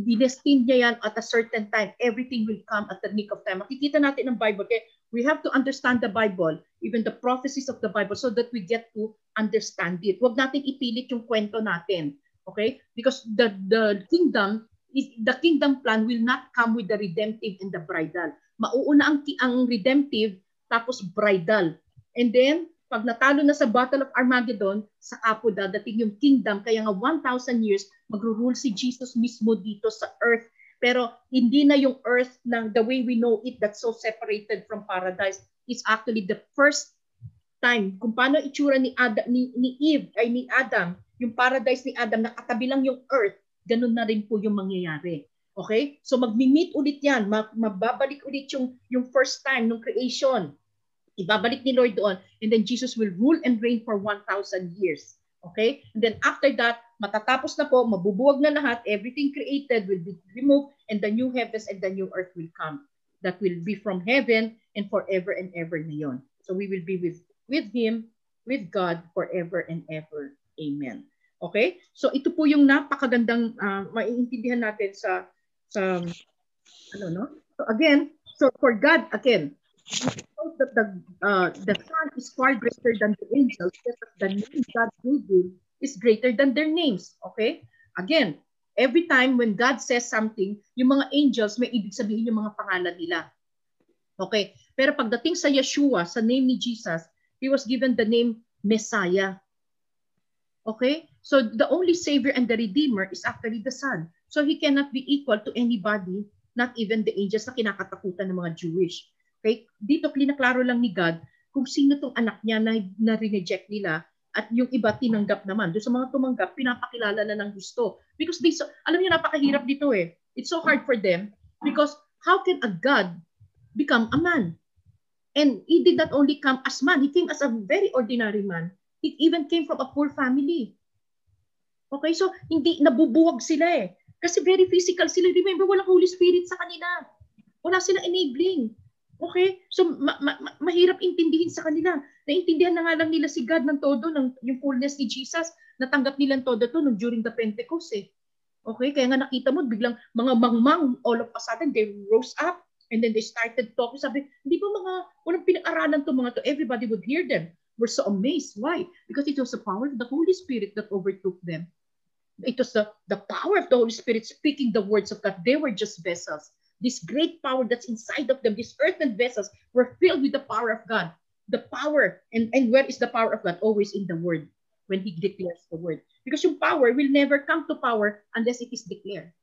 dinestin niya yan at a certain time. Everything will come at the nick of time. Makikita natin ng Bible. Okay? We have to understand the Bible, even the prophecies of the Bible, so that we get to understand it. Huwag natin ipilit yung kwento natin. Okay? Because the, the kingdom is the kingdom plan will not come with the redemptive and the bridal. Mauuna ang, ang redemptive tapos bridal. And then, pag natalo na sa Battle of Armageddon, sa po dadating yung kingdom. Kaya nga 1,000 years, magro-rule si Jesus mismo dito sa earth. Pero hindi na yung earth ng the way we know it that's so separated from paradise. It's actually the first time kung paano itsura ni Adam ni, ni Eve ay ni Adam yung paradise ni Adam nakatabi lang yung earth ganun na rin po yung mangyayari. Okay? So magmi-meet ulit yan. Mababalik ulit yung, yung first time ng creation. Ibabalik ni Lord doon. And then Jesus will rule and reign for 1,000 years. Okay? And then after that, matatapos na po, mabubuwag na lahat, everything created will be removed, and the new heavens and the new earth will come. That will be from heaven and forever and ever na yun. So we will be with, with Him, with God, forever and ever. Amen. Okay? So ito po yung napakagandang uh, maiintindihan natin sa sa ano no? So again, so for God again, that the uh, the Son is far greater than the angels because the name God gave him is greater than their names. Okay? Again, every time when God says something, yung mga angels may ibig sabihin yung mga pangalan nila. Okay? Pero pagdating sa Yeshua, sa name ni Jesus, he was given the name Messiah. Okay? So the only Savior and the Redeemer is actually the Son. So He cannot be equal to anybody, not even the angels na kinakatakutan ng mga Jewish. Okay? Dito klinaklaro lang ni God kung sino tong anak niya na, na reject nila at yung iba tinanggap naman. Doon sa mga tumanggap, pinapakilala na ng gusto. Because they, so, alam niyo, napakahirap dito eh. It's so hard for them because how can a God become a man? And he did not only come as man, he came as a very ordinary man. He even came from a poor family. Okay, so hindi nabubuwag sila eh. Kasi very physical sila. Remember, walang Holy Spirit sa kanila. Wala silang enabling. Okay? So ma- ma- ma- mahirap intindihin sa kanila. Naintindihan na nga lang nila si God ng todo, ng, yung fullness ni Jesus. Natanggap nila todo to nung during the Pentecost eh. Okay? Kaya nga nakita mo, biglang mga mangmang, all of a sudden, they rose up and then they started talking. Sabi, hindi ba mga, walang pinag-aralan to mga to, everybody would hear them. We're so amazed. Why? Because it was the power of the Holy Spirit that overtook them. It was the, the power of the Holy Spirit speaking the words of God. They were just vessels. This great power that's inside of them, these earthen vessels, were filled with the power of God. The power, and, and where is the power of God? Always in the word, when he declares the word. Because yung power will never come to power unless it is declared.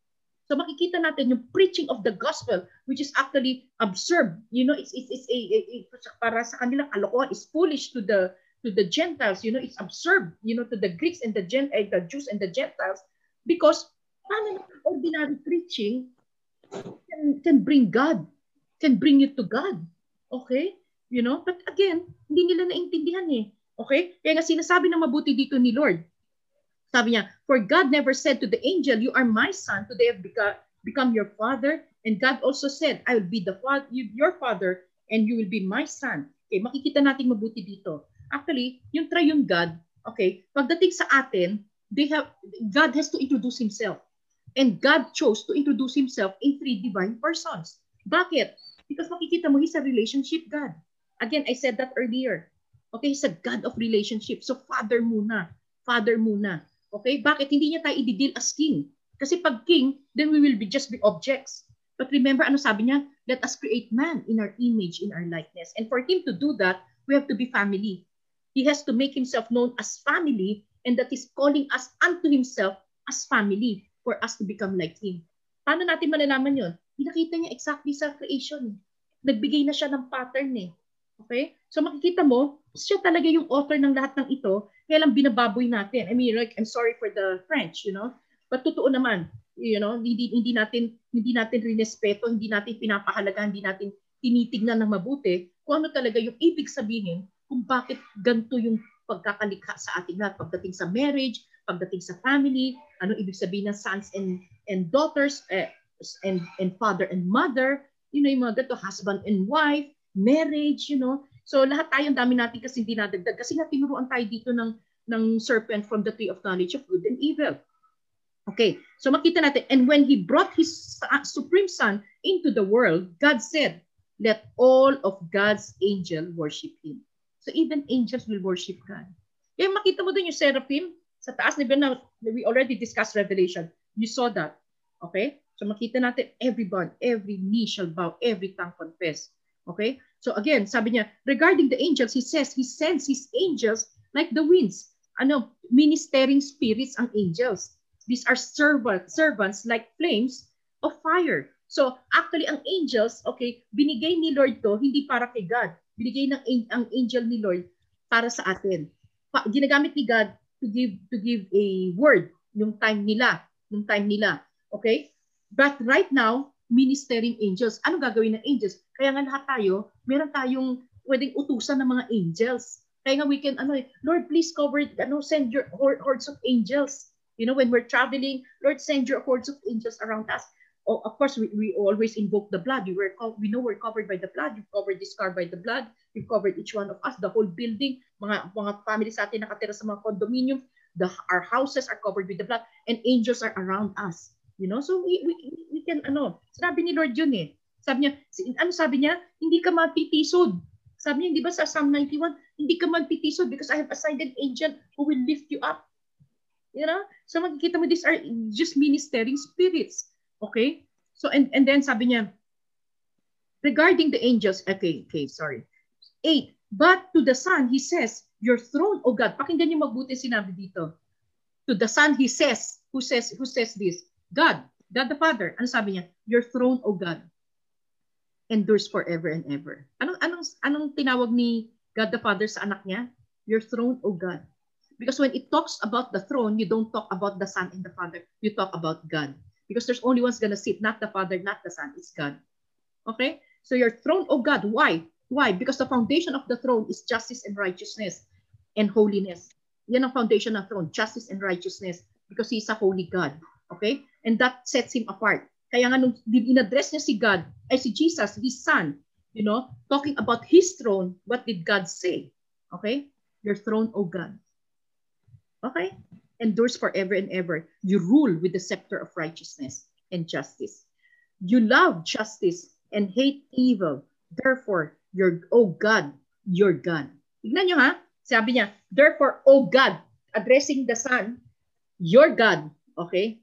So makikita natin yung preaching of the gospel, which is actually absurd. You know, it's, it's, it's a, a, a, para sa kanilang kalokohan, is foolish to the to the Gentiles, you know, it's absurd, you know, to the Greeks and the Gen eh, the Jews and the Gentiles, because paano ordinary preaching can, can bring God, can bring you to God. Okay? You know, but again, hindi nila naintindihan eh. Okay? Kaya nga sinasabi ng mabuti dito ni Lord. Sabi niya, For God never said to the angel, You are my son, today I've become, your father. And God also said, I will be the father, your father, and you will be my son. Okay, makikita natin mabuti dito. Actually, yung triune God, okay, pagdating sa atin, they have God has to introduce himself. And God chose to introduce himself in three divine persons. Bakit? Because makikita mo, he's a relationship God. Again, I said that earlier. Okay, he's a God of relationship. So, Father muna. Father muna. Okay? Bakit? Hindi niya tayo i-deal as king. Kasi pag king, then we will be just be objects. But remember, ano sabi niya? Let us create man in our image, in our likeness. And for him to do that, we have to be family. He has to make himself known as family and that he's calling us unto himself as family for us to become like him. Paano natin malalaman yun? Pinakita niya exactly sa creation. Nagbigay na siya ng pattern eh. Okay? So makikita mo, siya talaga yung author ng lahat ng ito, kaya lang binababoy natin. I mean, like, I'm sorry for the French, you know? But totoo naman, you know, hindi, hindi natin hindi natin rinespeto, hindi natin pinapahalaga, hindi natin tinitignan ng mabuti kung ano talaga yung ibig sabihin kung bakit ganito yung pagkakalikha sa ating lahat pagdating sa marriage, pagdating sa family, ano ibig sabihin ng sons and and daughters eh, and and father and mother, you know, yung mga ganito, husband and wife, marriage, you know. So lahat tayo, dami natin kasi hindi nadagdag. Kasi nga tinuruan tayo dito ng, ng serpent from the tree of knowledge of good and evil. Okay, so makita natin, and when he brought his supreme son into the world, God said, let all of God's angel worship him. So even angels will worship God. Kaya makita mo din yung seraphim sa taas, di na we already discussed Revelation. You saw that. Okay? So makita natin, everyone, every knee shall bow, every tongue confess. Okay? So again, sabi niya, regarding the angels, he says he sends his angels like the winds. Ano, ministering spirits ang angels. These are servant, servants like flames of fire. So actually, ang angels, okay, binigay ni Lord to hindi para kay God. Binigay ng ang angel ni Lord para sa atin. Pa, ginagamit ni God to give to give a word yung time nila, yung time nila. Okay? But right now, ministering angels. Ano gagawin ng angels? Kaya nga lahat tayo, meron tayong pwedeng utusan ng mga angels. Kaya nga we can, ano eh, Lord, please cover, ano, send your hordes of angels. You know, when we're traveling, Lord, send your hordes of angels around us. Oh, of course, we, we always invoke the blood. We, were, we know we're covered by the blood. You've covered this car by the blood. You've covered each one of us, the whole building, mga, mga family sa atin nakatira sa mga condominium. The, our houses are covered with the blood and angels are around us. You know, so we, we, we can, ano, sabi ni Lord yun eh. Sabi niya, ano sabi niya? Hindi ka magtitisod. Sabi niya, di ba sa Psalm 91, hindi ka magtitisod because I have assigned an angel who will lift you up. You know? So makikita mo, these are just ministering spirits. Okay? So, and, and then sabi niya, regarding the angels, okay, okay, sorry. Eight, but to the Son, he says, your throne, O God, pakinggan niyo mabuti sinabi dito. To the Son, he says, who says, who says this? God, God the Father, ano sabi niya? Your throne, O God, endures forever and ever. Anong, anong, anong tinawag ni God the Father sa anak niya? Your throne, O God. Because when it talks about the throne, you don't talk about the Son and the Father. You talk about God. Because there's only one's gonna sit, not the Father, not the Son. It's God. Okay? So your throne, O God, why? Why? Because the foundation of the throne is justice and righteousness and holiness. Yan ang foundation ng throne, justice and righteousness. Because He's a holy God. Okay? And that sets him apart. Kaya nga nung in-address niya si God, ay si Jesus, his son, you know, talking about his throne, what did God say? Okay? Your throne, O God. Okay? Endures forever and ever. You rule with the scepter of righteousness and justice. You love justice and hate evil. Therefore, your, O God, your God. Tignan nyo ha, sabi niya, therefore, O God, addressing the Son, your God, okay,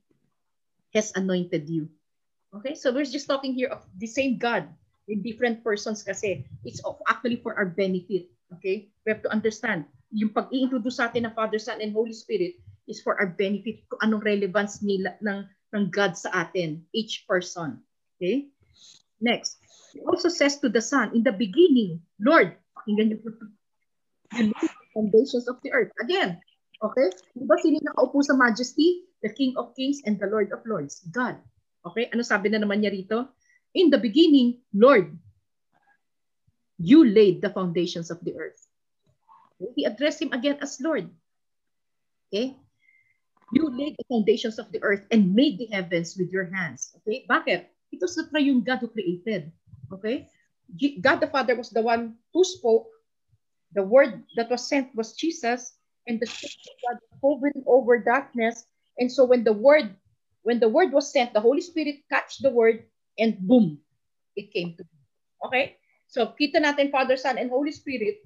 has anointed you. Okay, so we're just talking here of the same God in different persons kasi it's actually for our benefit. Okay, we have to understand yung pag-i-introduce sa atin ng Father, Son, and Holy Spirit is for our benefit kung anong relevance nila ng, ng God sa atin, each person. Okay? Next, it also says to the Son, in the beginning, Lord, pakinggan niyo po, foundations of the earth. Again, okay? Diba sino nakaupo sa majesty? the King of Kings and the Lord of Lords, God. Okay, ano sabi na naman niya rito? In the beginning, Lord, you laid the foundations of the earth. He addressed him again as Lord. Okay? You laid the foundations of the earth and made the heavens with your hands. Okay? Bakit? Ito sa triune God who created. Okay? God the Father was the one who spoke. The word that was sent was Jesus. And the Spirit of God hovering over darkness And so when the word when the word was sent, the Holy Spirit catch the word and boom, it came to be. Okay? So kita natin Father, Son, and Holy Spirit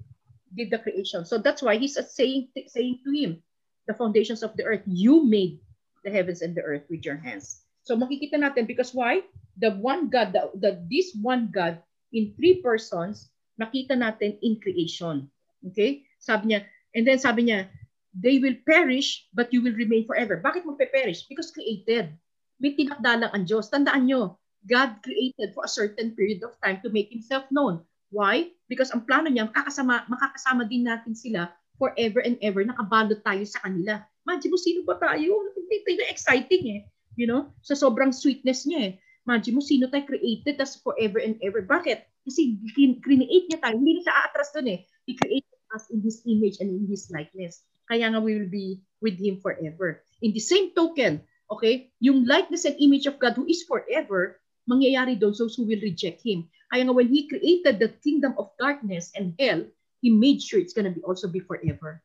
did the creation. So that's why he's saying saying to him the foundations of the earth, you made the heavens and the earth with your hands. So makikita natin because why? The one God, the, the this one God in three persons, nakita natin in creation. Okay? Sabi niya, and then sabi niya, they will perish but you will remain forever. Bakit magpe-perish? Because created. May tinakdalang ang Diyos. Tandaan nyo, God created for a certain period of time to make Himself known. Why? Because ang plano niya, makakasama, makakasama din natin sila forever and ever. Nakabalot tayo sa kanila. Imagine mo, sino ba tayo? Hindi exciting eh. You know? Sa sobrang sweetness niya eh. Imagine mo, sino tayo created as forever and ever. Bakit? Kasi create niya tayo. Hindi na siya aatras doon eh. He created us in His image and in His likeness. Kaya nga we will be with Him forever. In the same token, okay, yung likeness and image of God who is forever, mangyayari doon those who will reject Him. Kaya nga when He created the kingdom of darkness and hell, He made sure it's gonna be also be forever.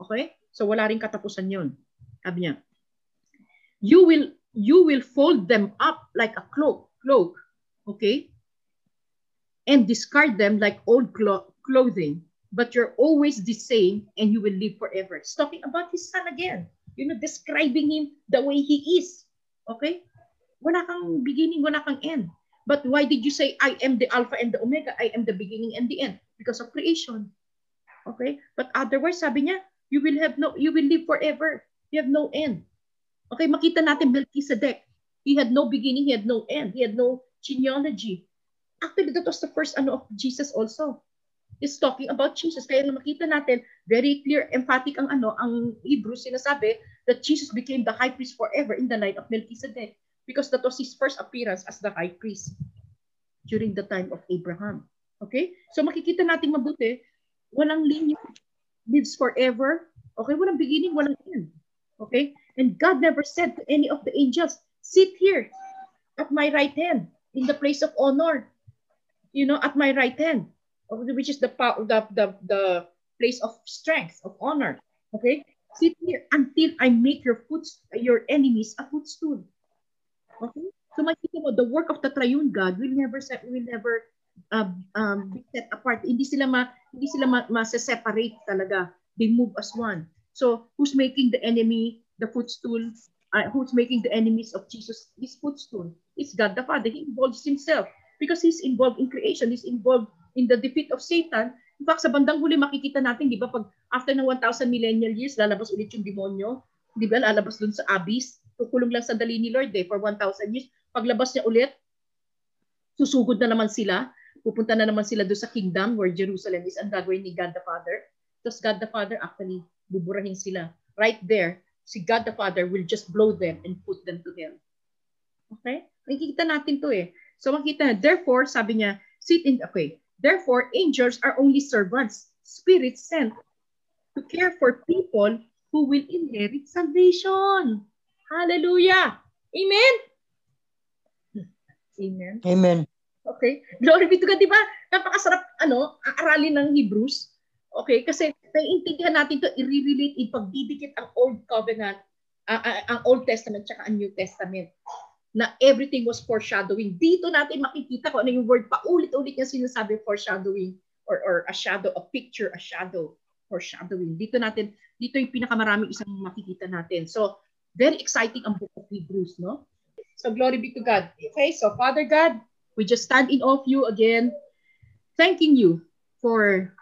Okay? So wala rin katapusan yun. Sabi niya, you will you will fold them up like a cloak, cloak, okay? And discard them like old clo- clothing, but you're always the same and you will live forever. It's talking about his son again. You know, describing him the way he is. Okay? Wala kang beginning, wala kang end. But why did you say, I am the Alpha and the Omega, I am the beginning and the end? Because of creation. Okay? But otherwise, sabi niya, you will have no, you will live forever. You have no end. Okay, makita natin Melchizedek. He had no beginning, he had no end, he had no genealogy. Actually, that was the first ano of Jesus also. Is talking about Jesus. Kaya na makita natin, very clear, emphatic ang ano, ang Hebrews sinasabi that Jesus became the high priest forever in the line of Melchizedek because that was his first appearance as the high priest during the time of Abraham. Okay? So makikita natin mabuti, walang linya lives forever. Okay? Walang beginning, walang end. Okay? And God never said to any of the angels, sit here at my right hand in the place of honor, you know, at my right hand, which is the, the, the, the place of strength, of honor. Okay? Sit here until I make your foot, your enemies a footstool. Okay? So makikita mo, the work of the triune God will never will never uh, um, be set apart. Hindi sila ma, hindi sila ma, ma-separate talaga. They move as one. So who's making the enemy the footstool? Uh, who's making the enemies of Jesus his footstool? It's God the Father. He involves himself because he's involved in creation. He's involved in the defeat of Satan. In fact, sa bandang huli makikita natin, di ba, pag after ng 1,000 millennial years, lalabas ulit yung demonyo. Di ba, lalabas dun sa abyss. Kukulong lang sa dali ni Lord eh, for 1,000 years. Paglabas niya ulit, susugod na naman sila. Pupunta na naman sila doon sa kingdom where Jerusalem is ang gagawin ni God the Father. Tapos God the Father actually buburahin sila. Right there, si God the Father will just blow them and put them to hell. Okay? Nakikita natin to eh. So makita therefore, sabi niya, sit in, okay, therefore, angels are only servants, spirits sent to care for people who will inherit salvation. Hallelujah! Amen? Amen. Amen. Okay. Glory be to God, di ba? Napakasarap, ano, aralin ng Hebrews. Okay, kasi naiintindihan natin to i-relate, ipagdidikit ang Old Covenant, uh, uh, ang Old Testament tsaka ang New Testament na everything was foreshadowing. Dito natin makikita kung ano yung word pa. Ulit-ulit niya sinasabi foreshadowing or, or a shadow, a picture, a shadow, foreshadowing. Dito natin, dito yung pinakamaraming isang makikita natin. So, very exciting ang book of Hebrews, no? So, glory be to God. Okay, so Father God, we just stand in awe of you again, thanking you for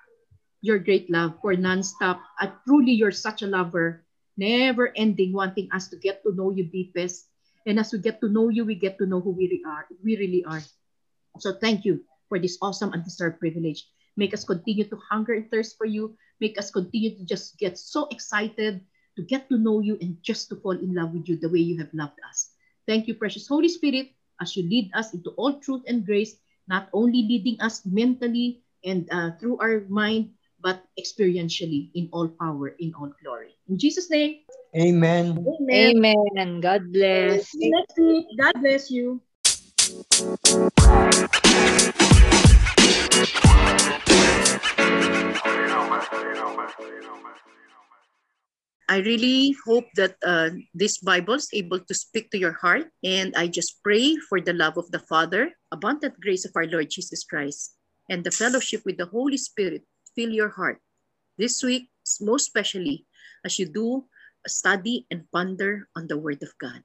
your great love, for nonstop. At truly, you're such a lover, never ending, wanting us to get to know you deepest. And as we get to know you, we get to know who we really are. We really are. So thank you for this awesome and deserved privilege. Make us continue to hunger and thirst for you. Make us continue to just get so excited to get to know you and just to fall in love with you the way you have loved us. Thank you, precious Holy Spirit, as you lead us into all truth and grace, not only leading us mentally and uh, through our mind, but experientially in all power, in all glory. In Jesus' name, Amen. amen. Amen. God bless. Next week, God bless you. I really hope that uh, this Bible is able to speak to your heart. And I just pray for the love of the Father, abundant grace of our Lord Jesus Christ, and the fellowship with the Holy Spirit fill your heart this week, most especially as you do study and ponder on the Word of God.